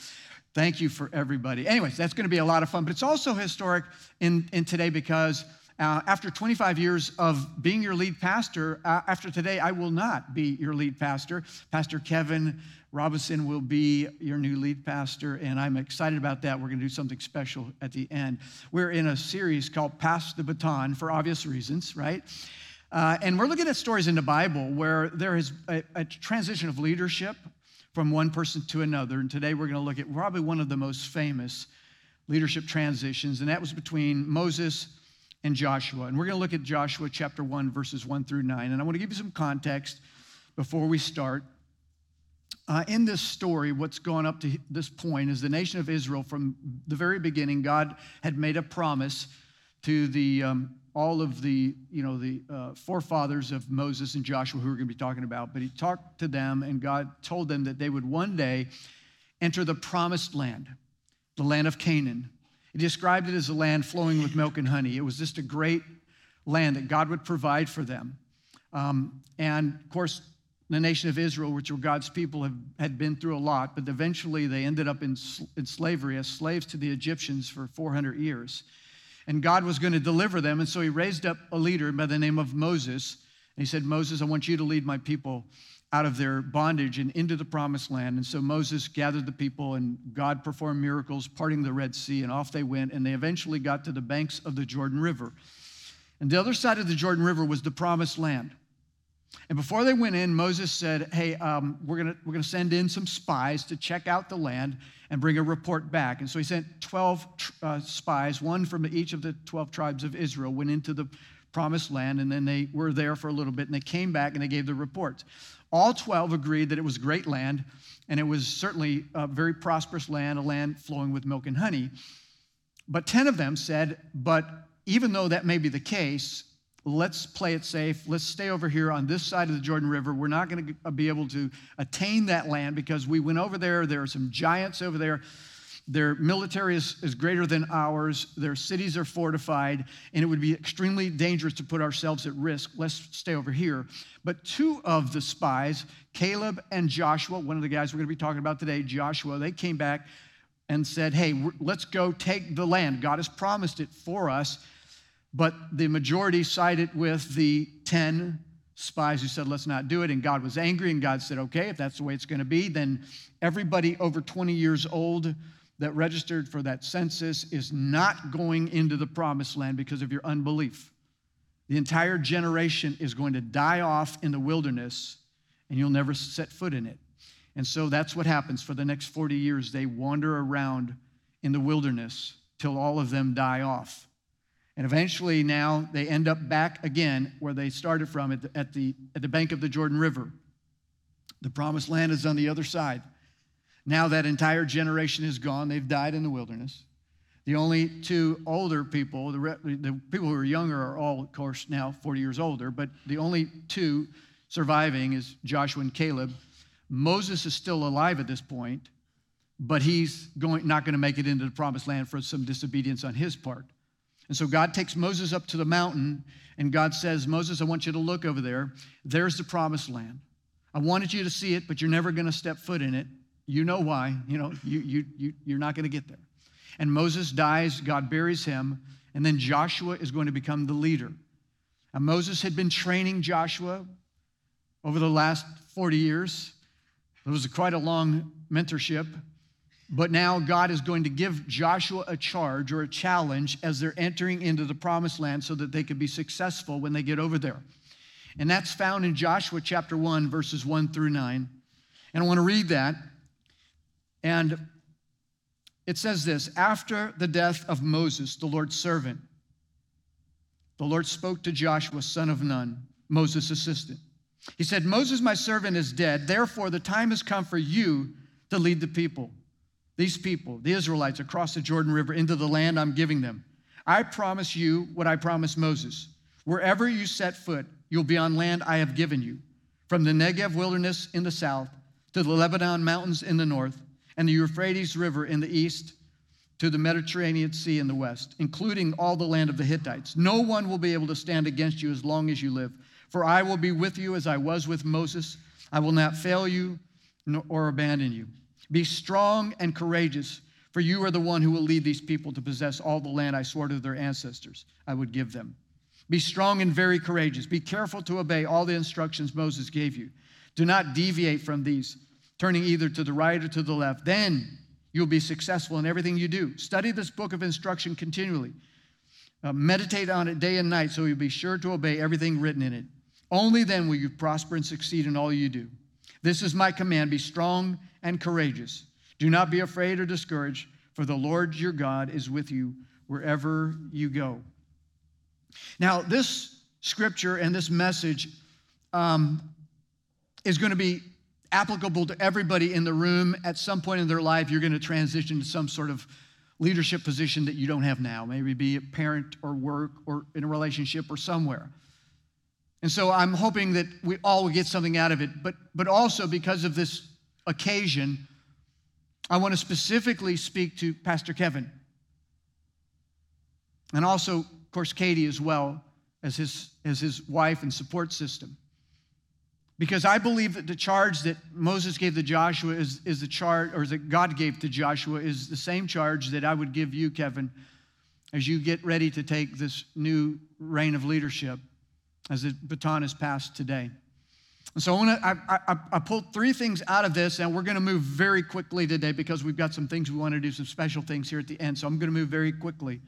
thank you for everybody. Anyways, that's going to be a lot of fun, but it's also historic in, in today because uh, after 25 years of being your lead pastor, uh, after today, I will not be your lead pastor. Pastor Kevin Robinson will be your new lead pastor, and I'm excited about that. We're going to do something special at the end. We're in a series called Pass the Baton for obvious reasons, right? Uh, and we're looking at stories in the Bible where there is a, a transition of leadership from one person to another. And today we're going to look at probably one of the most famous leadership transitions, and that was between Moses and Joshua. And we're going to look at Joshua chapter 1, verses 1 through 9. And I want to give you some context before we start. Uh, in this story, what's gone up to this point is the nation of Israel, from the very beginning, God had made a promise to the um, all of the, you know, the uh, forefathers of Moses and Joshua who we're going to be talking about. But he talked to them, and God told them that they would one day enter the promised land, the land of Canaan. He described it as a land flowing with milk and honey. It was just a great land that God would provide for them. Um, and of course, the nation of Israel, which were God's people, have, had been through a lot, but eventually they ended up in, in slavery as slaves to the Egyptians for 400 years. And God was going to deliver them, and so he raised up a leader by the name of Moses. And he said, Moses, I want you to lead my people out of their bondage and into the promised land. And so Moses gathered the people, and God performed miracles, parting the Red Sea, and off they went. And they eventually got to the banks of the Jordan River. And the other side of the Jordan River was the promised land. And before they went in, Moses said, Hey, um, we're going we're gonna send in some spies to check out the land and bring a report back. And so he sent 12 uh, spies, one from each of the 12 tribes of Israel, went into the promised land, and then they were there for a little bit, and they came back and they gave the report. All 12 agreed that it was great land, and it was certainly a very prosperous land, a land flowing with milk and honey. But 10 of them said, But even though that may be the case, let's play it safe. Let's stay over here on this side of the Jordan River. We're not going to be able to attain that land because we went over there. There are some giants over there. Their military is, is greater than ours. Their cities are fortified, and it would be extremely dangerous to put ourselves at risk. Let's stay over here. But two of the spies, Caleb and Joshua, one of the guys we're going to be talking about today, Joshua, they came back and said, Hey, let's go take the land. God has promised it for us. But the majority sided with the 10 spies who said, let's not do it. And God was angry, and God said, okay, if that's the way it's going to be, then everybody over 20 years old that registered for that census is not going into the promised land because of your unbelief. The entire generation is going to die off in the wilderness, and you'll never set foot in it. And so that's what happens for the next 40 years. They wander around in the wilderness till all of them die off. And eventually, now they end up back again where they started from at the, at the, at the bank of the Jordan River. The promised land is on the other side. Now that entire generation is gone, they've died in the wilderness. The only two older people, the, re- the people who are younger are all, of course, now 40 years older, but the only two surviving is Joshua and Caleb. Moses is still alive at this point, but he's going, not going to make it into the promised land for some disobedience on his part. And so God takes Moses up to the mountain, and God says, Moses, I want you to look over there. There's the promised land. I wanted you to see it, but you're never going to step foot in it. You know why. You know, you, you, you, you're not going to get there. And Moses dies, God buries him, and then Joshua is going to become the leader. And Moses had been training Joshua over the last 40 years. It was quite a long mentorship. But now God is going to give Joshua a charge or a challenge as they're entering into the promised land so that they can be successful when they get over there. And that's found in Joshua chapter 1, verses 1 through 9. And I want to read that. And it says this After the death of Moses, the Lord's servant, the Lord spoke to Joshua, son of Nun, Moses' assistant. He said, Moses, my servant, is dead. Therefore, the time has come for you to lead the people these people, the Israelites, across the Jordan River into the land I'm giving them. I promise you what I promised Moses. Wherever you set foot, you'll be on land I have given you, from the Negev wilderness in the south to the Lebanon mountains in the north, and the Euphrates River in the east to the Mediterranean Sea in the west, including all the land of the Hittites. No one will be able to stand against you as long as you live, for I will be with you as I was with Moses. I will not fail you or abandon you. Be strong and courageous, for you are the one who will lead these people to possess all the land I swore to their ancestors I would give them. Be strong and very courageous. Be careful to obey all the instructions Moses gave you. Do not deviate from these, turning either to the right or to the left. Then you'll be successful in everything you do. Study this book of instruction continually. Uh, meditate on it day and night so you'll be sure to obey everything written in it. Only then will you prosper and succeed in all you do. This is my command be strong and courageous. Do not be afraid or discouraged, for the Lord your God is with you wherever you go. Now, this scripture and this message um, is going to be applicable to everybody in the room. At some point in their life, you're going to transition to some sort of leadership position that you don't have now, maybe be a parent or work or in a relationship or somewhere. And so I'm hoping that we all will get something out of it, but, but also because of this occasion, I want to specifically speak to Pastor Kevin. And also, of course, Katie as well as his, as his wife and support system. Because I believe that the charge that Moses gave to Joshua is, is the charge, or that God gave to Joshua is the same charge that I would give you, Kevin, as you get ready to take this new reign of leadership as the baton is passed today. And so I, wanna, I, I, I pulled three things out of this, and we're going to move very quickly today because we've got some things we want to do, some special things here at the end. So I'm going to move very quickly.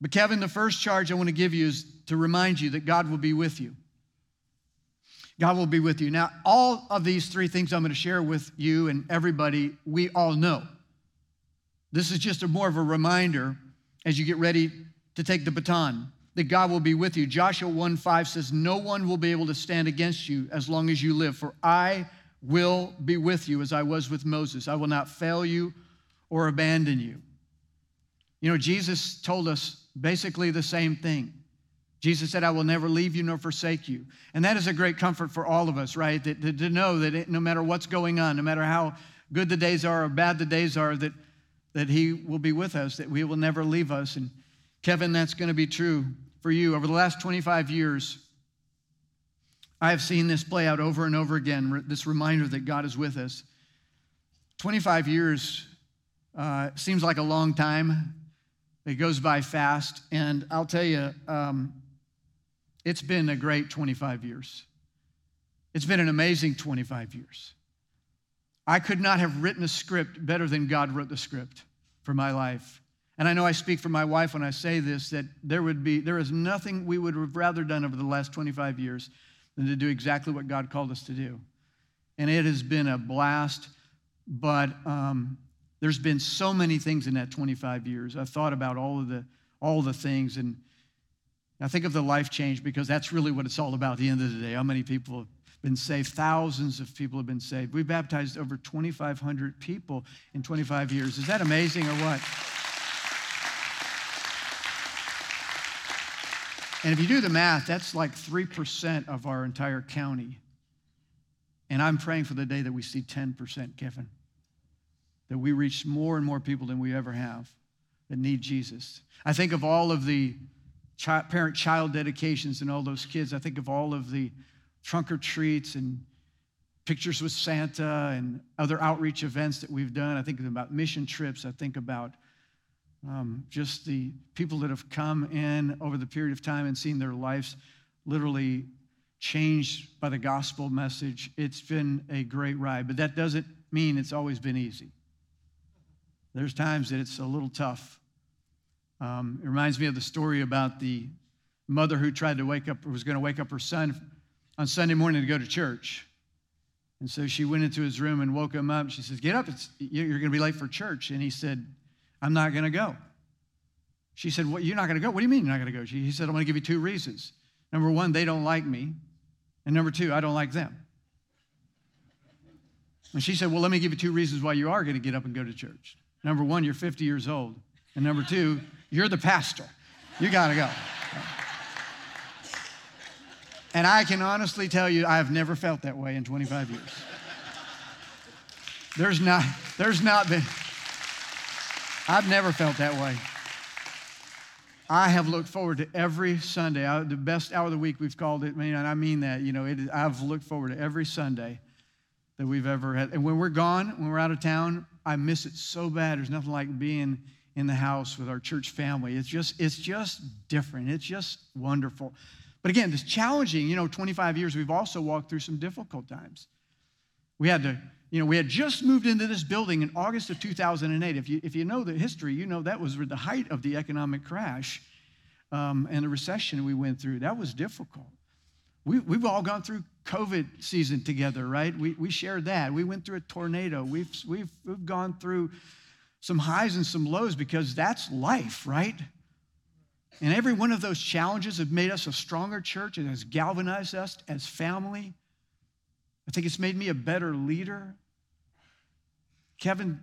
But Kevin, the first charge I want to give you is to remind you that God will be with you. God will be with you. Now, all of these three things I'm going to share with you and everybody, we all know. This is just a more of a reminder as you get ready to take the baton that God will be with you. Joshua 1 5 says, No one will be able to stand against you as long as you live, for I will be with you as I was with Moses. I will not fail you or abandon you. You know, Jesus told us basically the same thing. Jesus said, I will never leave you nor forsake you. And that is a great comfort for all of us, right? That, to, to know that it, no matter what's going on, no matter how good the days are or bad the days are, that, that He will be with us, that we will never leave us. And Kevin, that's going to be true for you. Over the last 25 years, I have seen this play out over and over again, this reminder that God is with us. 25 years uh, seems like a long time. It goes by fast. And I'll tell you, um, it's been a great 25 years. It's been an amazing 25 years. I could not have written a script better than God wrote the script for my life. And I know I speak for my wife when I say this that there would be there is nothing we would have rather done over the last 25 years than to do exactly what God called us to do. And it has been a blast, but um, there's been so many things in that 25 years. I've thought about all of the all the things and I think of the life change because that's really what it's all about at the end of the day. How many people have been saved? Thousands of people have been saved. We've baptized over 2,500 people in 25 years. Is that amazing or what? And if you do the math, that's like 3% of our entire county. And I'm praying for the day that we see 10%, Kevin. That we reach more and more people than we ever have that need Jesus. I think of all of the parent child dedications and all those kids. I think of all of the trunk or treats and pictures with Santa and other outreach events that we've done. I think about mission trips. I think about um, just the people that have come in over the period of time and seen their lives literally changed by the gospel message. It's been a great ride, but that doesn't mean it's always been easy. There's times that it's a little tough. Um, it reminds me of the story about the mother who tried to wake up, was going to wake up her son on Sunday morning to go to church. And so she went into his room and woke him up. She says, Get up, you're going to be late for church. And he said, I'm not going to go. She said, well, You're not going to go? What do you mean you're not going to go? She, he said, I'm going to give you two reasons. Number one, they don't like me. And number two, I don't like them. And she said, Well, let me give you two reasons why you are going to get up and go to church. Number one, you're 50 years old. And number two, you're the pastor. You got to go. And I can honestly tell you, I have never felt that way in 25 years. There's not, there's not been, I've never felt that way. I have looked forward to every Sunday, I, the best hour of the week we've called it, and I mean that. You know, it, I've looked forward to every Sunday that we've ever had. And when we're gone, when we're out of town, I miss it so bad. There's nothing like being in the house with our church family. It's just, it's just different. It's just wonderful. But again, it's challenging. You know, 25 years, we've also walked through some difficult times. We had to, you know, we had just moved into this building in August of 2008. If you, if you know the history, you know that was the height of the economic crash um, and the recession we went through. That was difficult. We, we've all gone through COVID season together, right? We, we shared that. We went through a tornado. We've, we've, we've gone through some highs and some lows because that's life, right? And every one of those challenges have made us a stronger church and has galvanized us as family. I think it's made me a better leader. Kevin,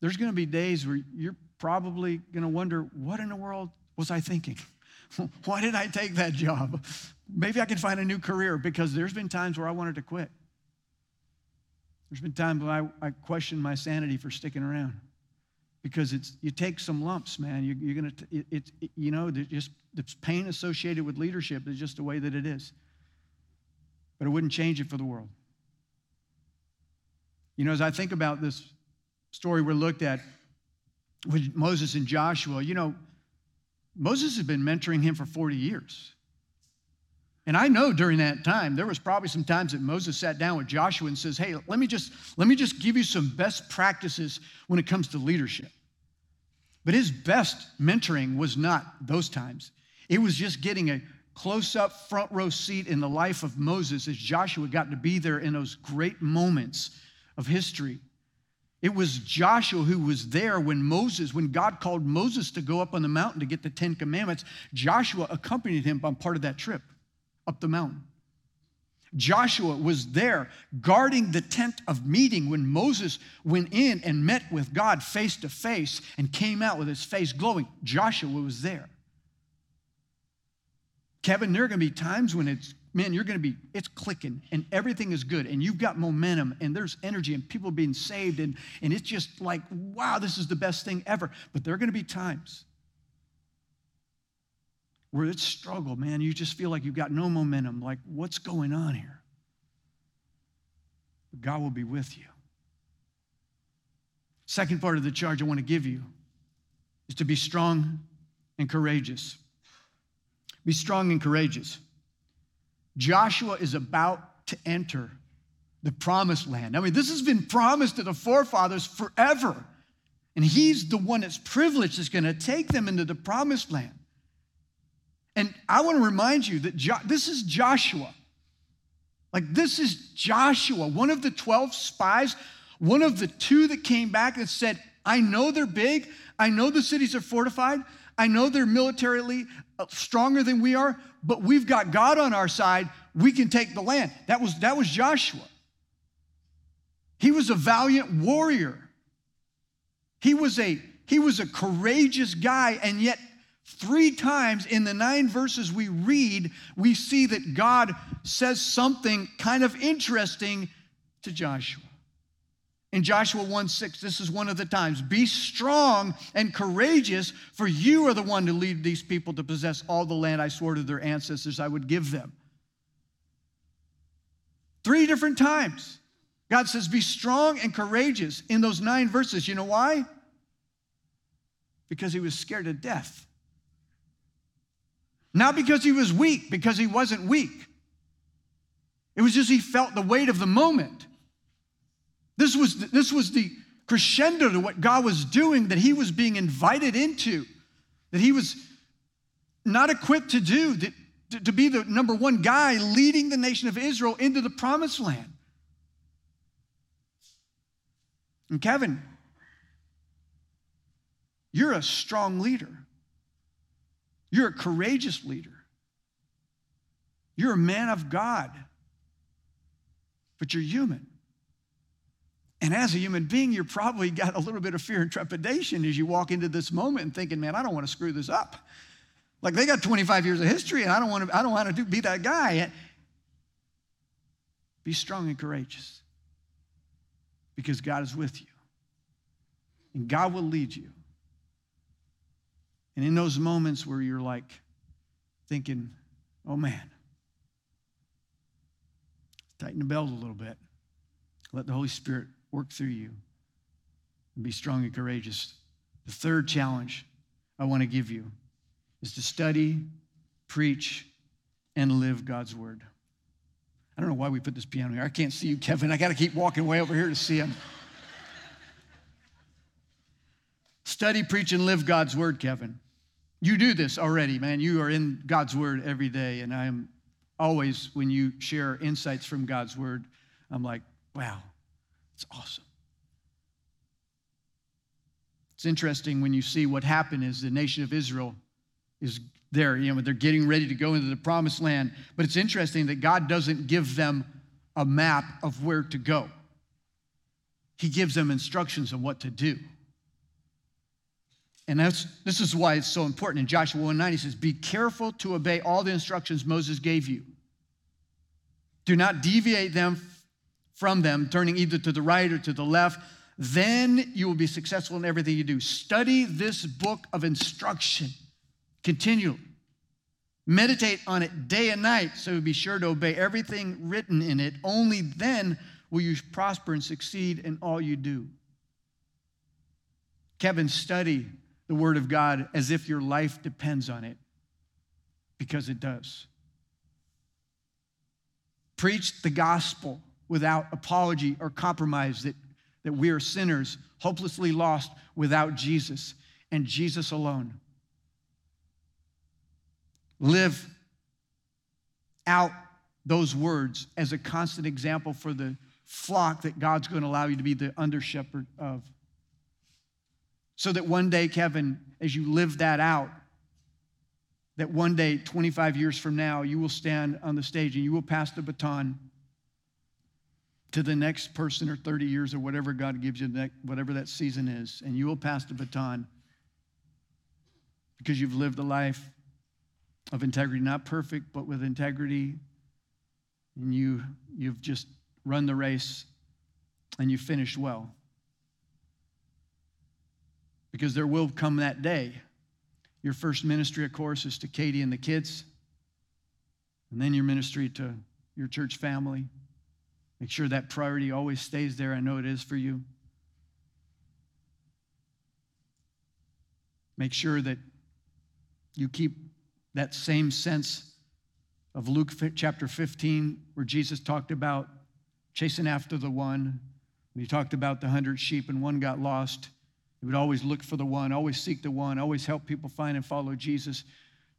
there's going to be days where you're probably going to wonder, what in the world was I thinking? Why did I take that job? Maybe I can find a new career because there's been times where I wanted to quit. There's been times when I, I questioned my sanity for sticking around because it's you take some lumps, man. You, you're gonna it, it, you know there's just there's pain associated with leadership. It's just the way that it is. But it wouldn't change it for the world. You know, as I think about this story we looked at with Moses and Joshua, you know, Moses had been mentoring him for 40 years. And I know during that time, there was probably some times that Moses sat down with Joshua and says, Hey, let me just, let me just give you some best practices when it comes to leadership. But his best mentoring was not those times. It was just getting a close up front row seat in the life of Moses as Joshua got to be there in those great moments of history. It was Joshua who was there when Moses, when God called Moses to go up on the mountain to get the Ten Commandments. Joshua accompanied him on part of that trip up the mountain. Joshua was there guarding the tent of meeting when Moses went in and met with God face to face and came out with his face glowing. Joshua was there. Kevin, there are going to be times when it's, man, you're going to be, it's clicking and everything is good and you've got momentum and there's energy and people being saved and, and it's just like, wow, this is the best thing ever. But there are going to be times where it's struggle, man. You just feel like you've got no momentum. Like, what's going on here? But God will be with you. Second part of the charge I want to give you is to be strong and courageous. Be strong and courageous. Joshua is about to enter the promised land. I mean, this has been promised to the forefathers forever. And he's the one that's privileged that's going to take them into the promised land. And I want to remind you that jo- this is Joshua. Like, this is Joshua, one of the 12 spies, one of the two that came back and said, I know they're big. I know the cities are fortified. I know they're militarily uh, stronger than we are, but we've got God on our side. We can take the land. That was, that was Joshua. He was a valiant warrior. He was a, he was a courageous guy, and yet Three times in the nine verses we read, we see that God says something kind of interesting to Joshua. In Joshua 1 6, this is one of the times be strong and courageous, for you are the one to lead these people to possess all the land I swore to their ancestors I would give them. Three different times. God says, Be strong and courageous in those nine verses. You know why? Because he was scared to death. Not because he was weak, because he wasn't weak. It was just he felt the weight of the moment. This was, this was the crescendo to what God was doing that he was being invited into, that he was not equipped to do, that, to, to be the number one guy leading the nation of Israel into the promised land. And Kevin, you're a strong leader. You're a courageous leader. You're a man of God, but you're human. And as a human being, you're probably got a little bit of fear and trepidation as you walk into this moment and thinking, man, I don't want to screw this up. Like they got 25 years of history and I don't want to, I don't want to do, be that guy. Be strong and courageous because God is with you. And God will lead you. And in those moments where you're like thinking, oh man, tighten the belt a little bit. Let the Holy Spirit work through you and be strong and courageous. The third challenge I want to give you is to study, preach, and live God's word. I don't know why we put this piano here. I can't see you, Kevin. I got to keep walking way over here to see him. Study, preach, and live God's word, Kevin. You do this already, man. You are in God's word every day. And I am always, when you share insights from God's word, I'm like, wow, it's awesome. It's interesting when you see what happened is the nation of Israel is there, you know, they're getting ready to go into the promised land. But it's interesting that God doesn't give them a map of where to go. He gives them instructions on what to do. And that's, this is why it's so important. In Joshua 1 9, he says, Be careful to obey all the instructions Moses gave you. Do not deviate them from them, turning either to the right or to the left. Then you will be successful in everything you do. Study this book of instruction continually. Meditate on it day and night so be sure to obey everything written in it. Only then will you prosper and succeed in all you do. Kevin, study the Word of God as if your life depends on it, because it does. Preach the gospel without apology or compromise that, that we are sinners, hopelessly lost without Jesus and Jesus alone. Live out those words as a constant example for the flock that God's going to allow you to be the under shepherd of. So that one day, Kevin, as you live that out, that one day, 25 years from now, you will stand on the stage and you will pass the baton to the next person or 30 years or whatever God gives you, whatever that season is, and you will pass the baton because you've lived a life of integrity, not perfect, but with integrity, and you, you've just run the race and you finished well. Because there will come that day. Your first ministry, of course, is to Katie and the kids, and then your ministry to your church family. Make sure that priority always stays there. I know it is for you. Make sure that you keep that same sense of Luke chapter 15, where Jesus talked about chasing after the one. He talked about the hundred sheep and one got lost, he would always look for the one, always seek the one, always help people find and follow Jesus.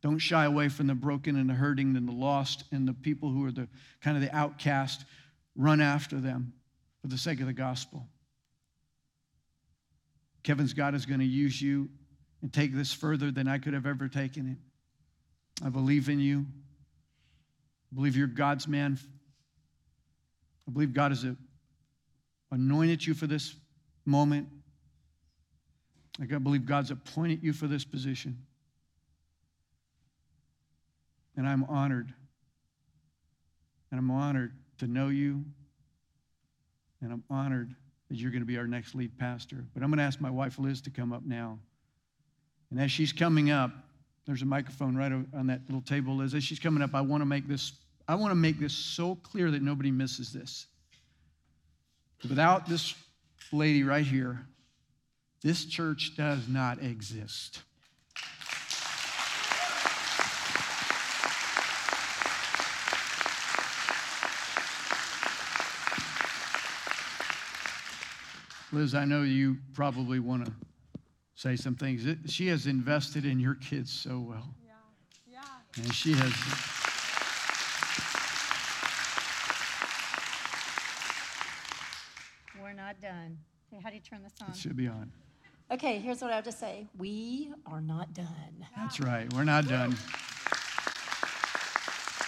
Don't shy away from the broken and the hurting and the lost and the people who are the kind of the outcast. Run after them for the sake of the gospel. Kevin's God is going to use you and take this further than I could have ever taken it. I believe in you. I believe you're God's man. I believe God has anointed you for this moment. I believe God's appointed you for this position. And I'm honored. And I'm honored to know you. And I'm honored that you're going to be our next lead pastor. But I'm going to ask my wife Liz to come up now. And as she's coming up, there's a microphone right on that little table. Liz. As she's coming up, I want to make this, I want to make this so clear that nobody misses this. Without this lady right here, this church does not exist. Liz, I know you probably want to say some things. She has invested in your kids so well. Yeah, yeah. And she has. We're not done. Hey, how do you turn this on? It should be on. Okay, here's what I have to say. We are not done. That's right. We're not done.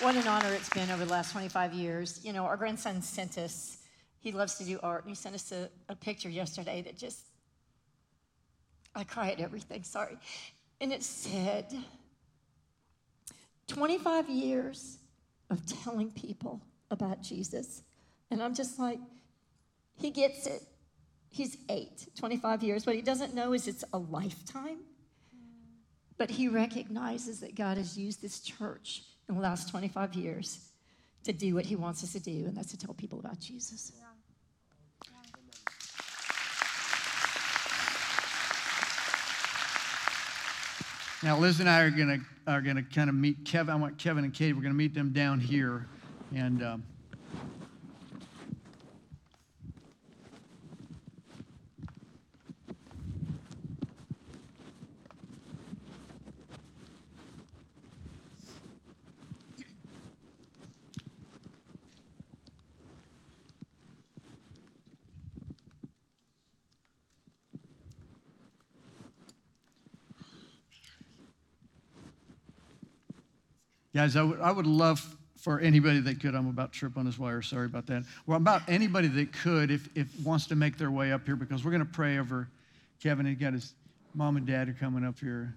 What an honor it's been over the last 25 years. You know, our grandson sent us, he loves to do art, and he sent us a, a picture yesterday that just I cry at everything, sorry. And it said, 25 years of telling people about Jesus. And I'm just like, he gets it. He's eight, 25 years. What he doesn't know is it's a lifetime. But he recognizes that God has used this church in the last 25 years to do what he wants us to do, and that's to tell people about Jesus. Yeah. Now, Liz and I are going to are going to kind of meet Kevin. I want Kevin and Katie. We're going to meet them down here, and. Um, Guys, I would, I would love for anybody that could, I'm about to trip on this wire, sorry about that. Well, about anybody that could, if, if wants to make their way up here, because we're going to pray over Kevin. He got his mom and dad are coming up here.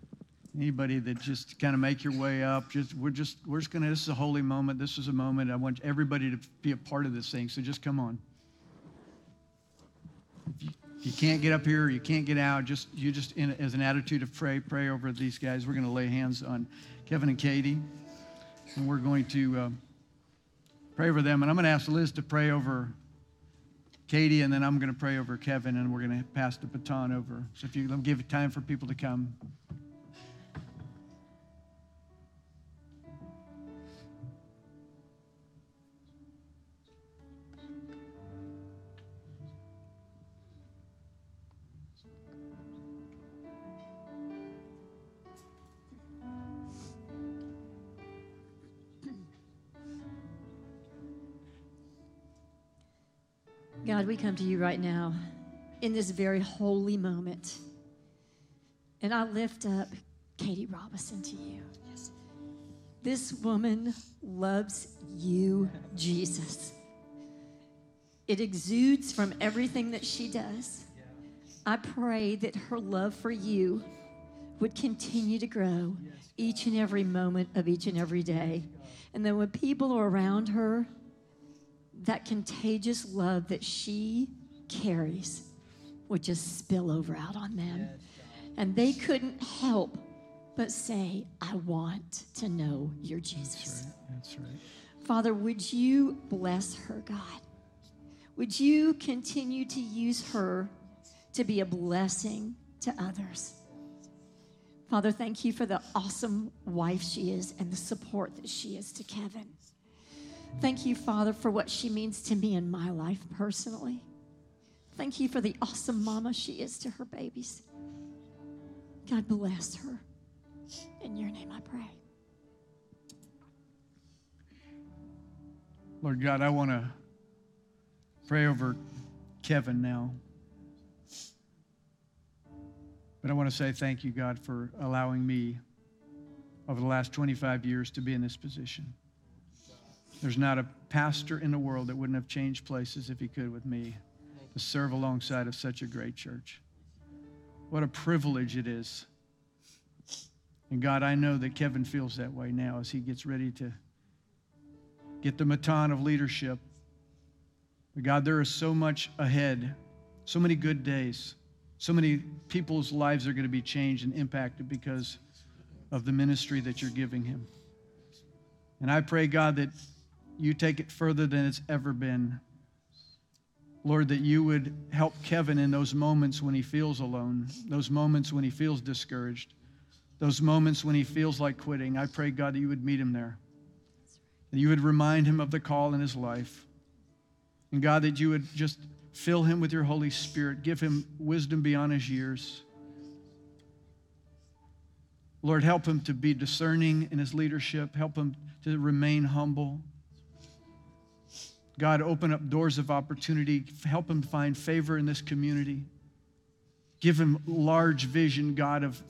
Anybody that just kind of make your way up, just we're just we're just gonna. This is a holy moment. This is a moment. I want everybody to be a part of this thing. So just come on. If you, if you can't get up here, you can't get out. Just you just in as an attitude of pray, pray over these guys. We're gonna lay hands on Kevin and Katie, and we're going to uh, pray over them. And I'm gonna ask Liz to pray over Katie, and then I'm going to pray over Kevin, and we're going to pass the baton over. So if you give time for people to come. We come to you right now in this very holy moment. And I lift up Katie Robinson to you. This woman loves you, Jesus. It exudes from everything that she does. I pray that her love for you would continue to grow each and every moment of each and every day. And then when people are around her, that contagious love that she carries would just spill over out on them. And they couldn't help but say, I want to know your Jesus. That's right. Father, would you bless her, God? Would you continue to use her to be a blessing to others? Father, thank you for the awesome wife she is and the support that she is to Kevin. Thank you, Father, for what she means to me in my life personally. Thank you for the awesome mama she is to her babies. God bless her. In your name I pray. Lord God, I want to pray over Kevin now. But I want to say thank you, God, for allowing me over the last 25 years to be in this position. There's not a pastor in the world that wouldn't have changed places if he could with me to serve alongside of such a great church. What a privilege it is. And God, I know that Kevin feels that way now as he gets ready to get the baton of leadership. But God, there is so much ahead, so many good days, so many people's lives are going to be changed and impacted because of the ministry that you're giving him. And I pray, God, that you take it further than it's ever been. Lord, that you would help Kevin in those moments when he feels alone, those moments when he feels discouraged, those moments when he feels like quitting. I pray, God, that you would meet him there, that you would remind him of the call in his life. And God, that you would just fill him with your Holy Spirit, give him wisdom beyond his years. Lord, help him to be discerning in his leadership, help him to remain humble. God, open up doors of opportunity. Help him find favor in this community. Give him large vision, God, of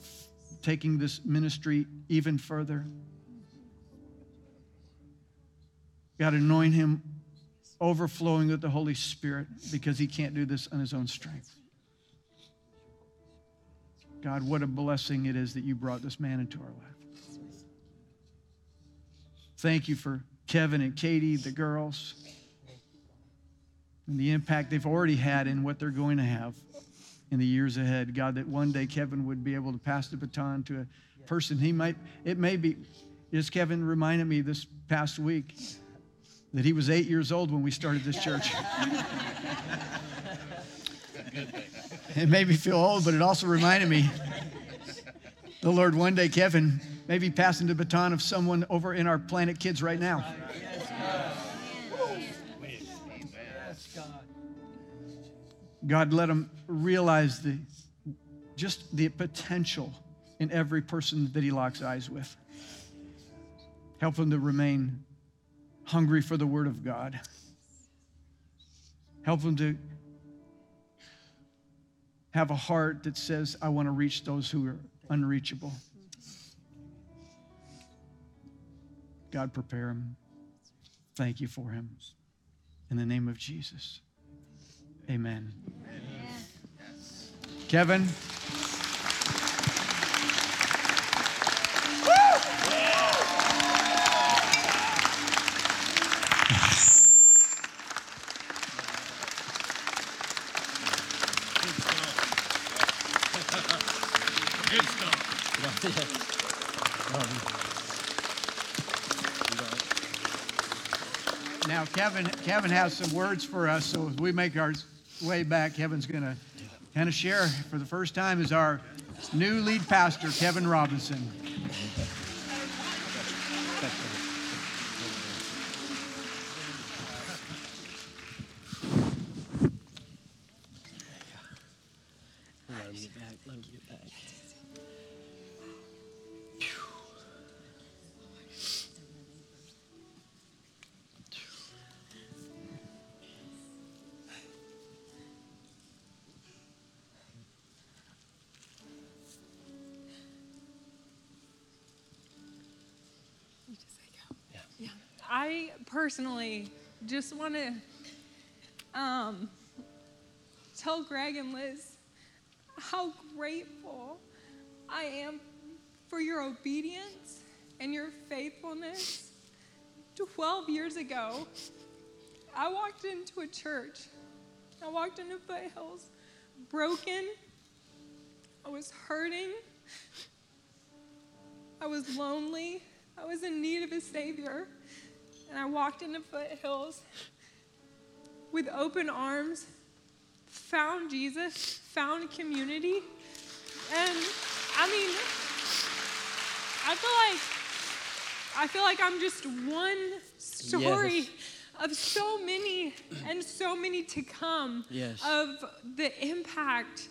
taking this ministry even further. God, anoint him overflowing with the Holy Spirit because he can't do this on his own strength. God, what a blessing it is that you brought this man into our life. Thank you for Kevin and Katie, the girls and the impact they've already had and what they're going to have in the years ahead. God, that one day Kevin would be able to pass the baton to a person he might, it may be, as Kevin reminded me this past week, that he was eight years old when we started this church. it made me feel old, but it also reminded me the Lord one day, Kevin, may be passing the baton of someone over in our Planet Kids right now. God, let them realize the, just the potential in every person that he locks eyes with. Help them to remain hungry for the Word of God. Help them to have a heart that says, I want to reach those who are unreachable. God, prepare him. Thank you for him. In the name of Jesus. Amen. Yes. Kevin. Now, Kevin, Kevin has some words for us, so we make our way back, Kevin's going to kind of share for the first time as our new lead pastor, Kevin Robinson. Personally just want to um, tell Greg and Liz how grateful I am for your obedience and your faithfulness. 12 years ago, I walked into a church. I walked into Foothills broken. I was hurting. I was lonely. I was in need of a Savior. And I walked in the Foothills with open arms, found Jesus, found community. And I mean, I feel like I feel like I'm just one story Yes. of so many and so many to come Yes. of the impact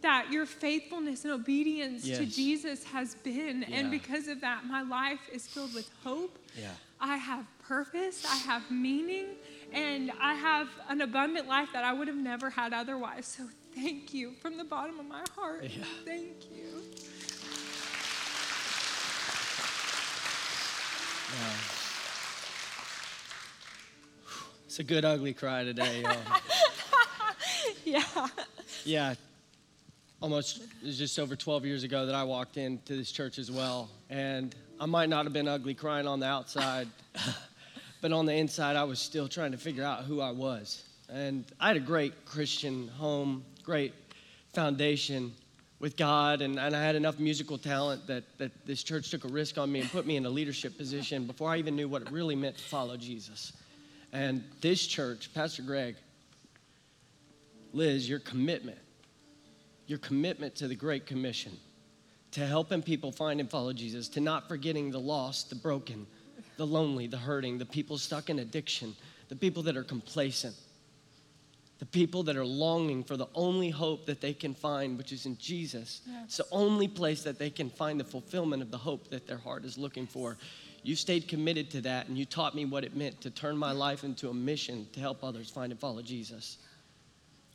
that your faithfulness and obedience to Jesus has been. Yeah. And because of that, my life is filled with hope. Yeah. I have purpose, I have meaning, and I have an abundant life that I would have never had otherwise. So thank you from the bottom of my heart. Yeah. Thank you. It's a good ugly cry today, y'all. Yeah. Yeah, almost just over 12 years ago that I walked into this church as well, and I might not have been ugly crying on the outside, but on the inside, I was still trying to figure out who I was. And I had a great Christian home, great foundation with God, and, and I had enough musical talent that, that this church took a risk on me and put me in a leadership position before I even knew what it really meant to follow Jesus. And this church, Pastor Greg, Liz, your commitment, your commitment to the Great Commission, to helping people find and follow Jesus, to not forgetting the lost, the broken, the lonely, the hurting, the people stuck in addiction, the people that are complacent, the people that are longing for the only hope that they can find, which is in Jesus. It's the only place that they can find the fulfillment of the hope that their heart is looking for. You stayed committed to that, and you taught me what it meant to turn my life into a mission to help others find and follow Jesus.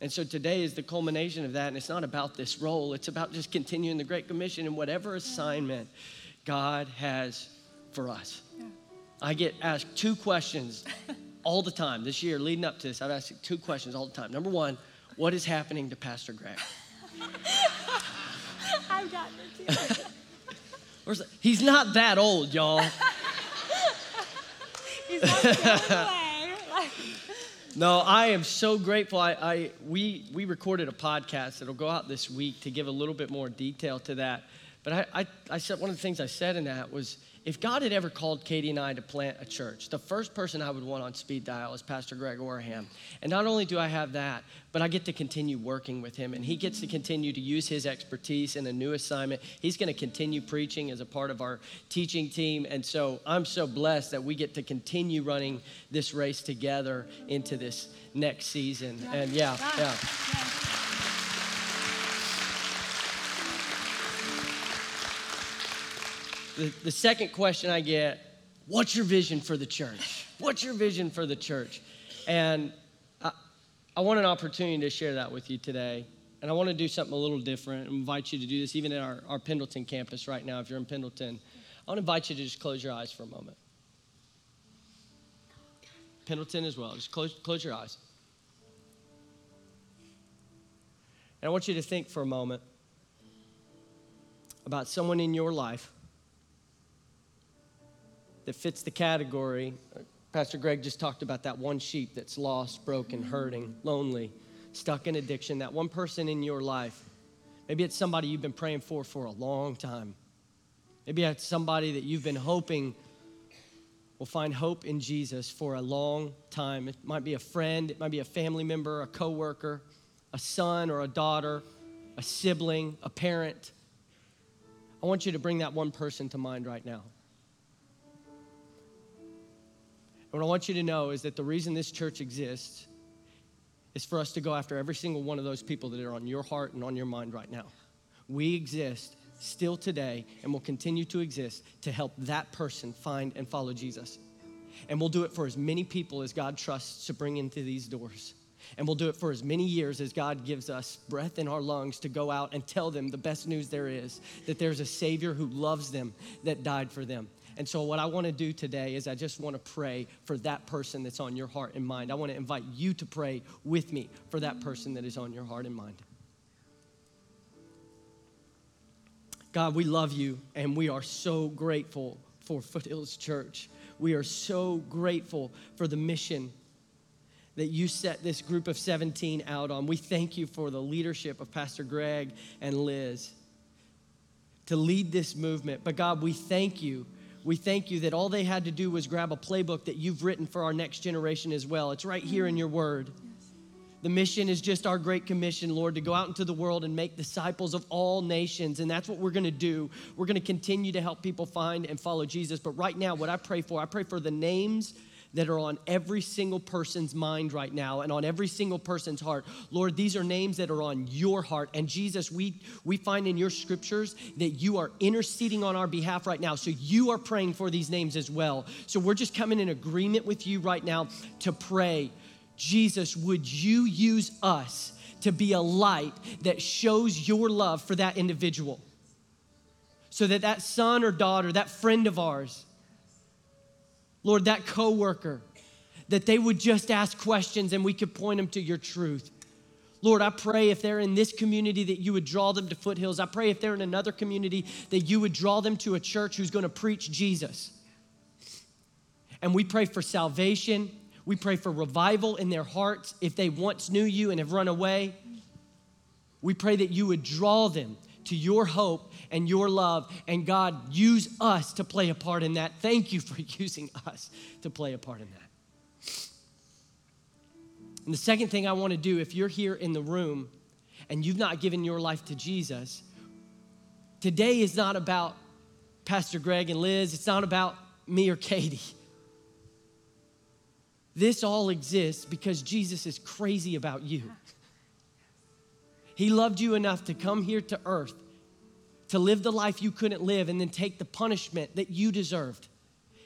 And so today is the culmination of that. And it's not about this role, it's about just continuing the Great Commission and whatever assignment God has for us. I get asked two questions all the time this year leading up to this. I've asked two questions all the time. Number one, what is happening to Pastor Greg? I've gotten it too. He's not that old, y'all. He's not away. Like, No, I am so grateful. I, I we we recorded a podcast that'll go out this week to give a little bit more detail to that. But I, I, I said one of the things I said in that was if God had ever called Katie and I to plant a church, the first person I would want on speed dial is Pastor Greg Orham. And not only do I have that, but I get to continue working with him, and he gets to continue to use his expertise in a new assignment. He's going to continue preaching as a part of our teaching team, and so I'm so blessed that we get to continue running this race together into this next season. And yeah, yeah. The, the second question I get, what's your vision for the church? What's your vision for the church? And I, I want an opportunity to share that with you today. And I want to do something a little different. I invite you to do this even at our, our Pendleton campus right now, if you're in Pendleton. I want to invite you to just close your eyes for a moment. Pendleton as well. Just close, close your eyes. And I want you to think for a moment about someone in your life that fits the category. Pastor Greg just talked about that one sheep that's lost, broken, hurting, lonely, stuck in addiction. That one person in your life. Maybe it's somebody you've been praying for for a long time. Maybe it's somebody that you've been hoping will find hope in Jesus for a long time. It might be a friend, it might be a family member, a coworker, a son or a daughter, a sibling, a parent. I want you to bring that one person to mind right now. What I want you to know is that the reason this church exists is for us to go after every single one of those people that are on your heart and on your mind right now. We exist still today and will continue to exist to help that person find and follow Jesus. And we'll do it for as many people as God trusts to bring into these doors. And we'll do it for as many years as God gives us breath in our lungs to go out and tell them the best news there is that there's a Savior who loves them, that died for them. And so, what I want to do today is I just want to pray for that person that's on your heart and mind. I want to invite you to pray with me for that person that is on your heart and mind. God, we love you and we are so grateful for Foothills Church. We are so grateful for the mission that you set this group of 17 out on. We thank you for the leadership of Pastor Greg and Liz to lead this movement. But God, we thank you. We thank you that all they had to do was grab a playbook that you've written for our next generation as well. It's right here in your word. The mission is just our great commission, Lord, to go out into the world and make disciples of all nations. And that's what we're going to do. We're going to continue to help people find and follow Jesus. But right now, what I pray for, I pray for the names that are on every single person's mind right now and on every single person's heart. Lord, these are names that are on your heart. And Jesus, we, we find in your scriptures that you are interceding on our behalf right now. So you are praying for these names as well. So we're just coming in agreement with you right now to pray. Jesus, would you use us to be a light that shows your love for that individual? So that that son or daughter, that friend of ours, Lord, that coworker, that they would just ask questions and we could point them to your truth. Lord, I pray if they're in this community that you would draw them to foothills. I pray if they're in another community that you would draw them to a church who's going to preach Jesus. And we pray for salvation. We pray for revival in their hearts if they once knew you and have run away. We pray that you would draw them to your hope and your love. And God, use us to play a part in that. Thank you for using us to play a part in that. And the second thing I want to do, if you're here in the room and you've not given your life to Jesus, today is not about Pastor Greg and Liz, it's not about me or Katie. This all exists because Jesus is crazy about you. He loved you enough to come here to earth to live the life you couldn't live and then take the punishment that you deserved.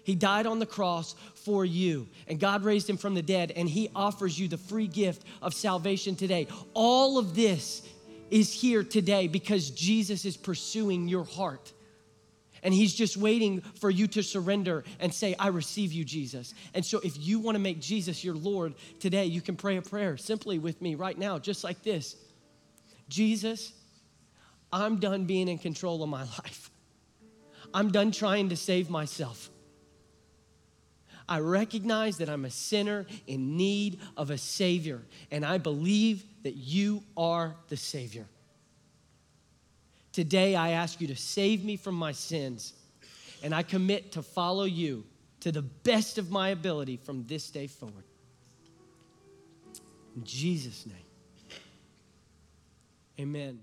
He died on the cross for you, and God raised him from the dead, and He offers you the free gift of salvation today. All of this is here today because Jesus is pursuing your heart. And he's just waiting for you to surrender and say, I receive you, Jesus. And so, if you want to make Jesus your Lord today, you can pray a prayer simply with me right now, just like this Jesus, I'm done being in control of my life. I'm done trying to save myself. I recognize that I'm a sinner in need of a Savior, and I believe that you are the Savior. Today, I ask you to save me from my sins, and I commit to follow you to the best of my ability from this day forward. In Jesus' name. Amen.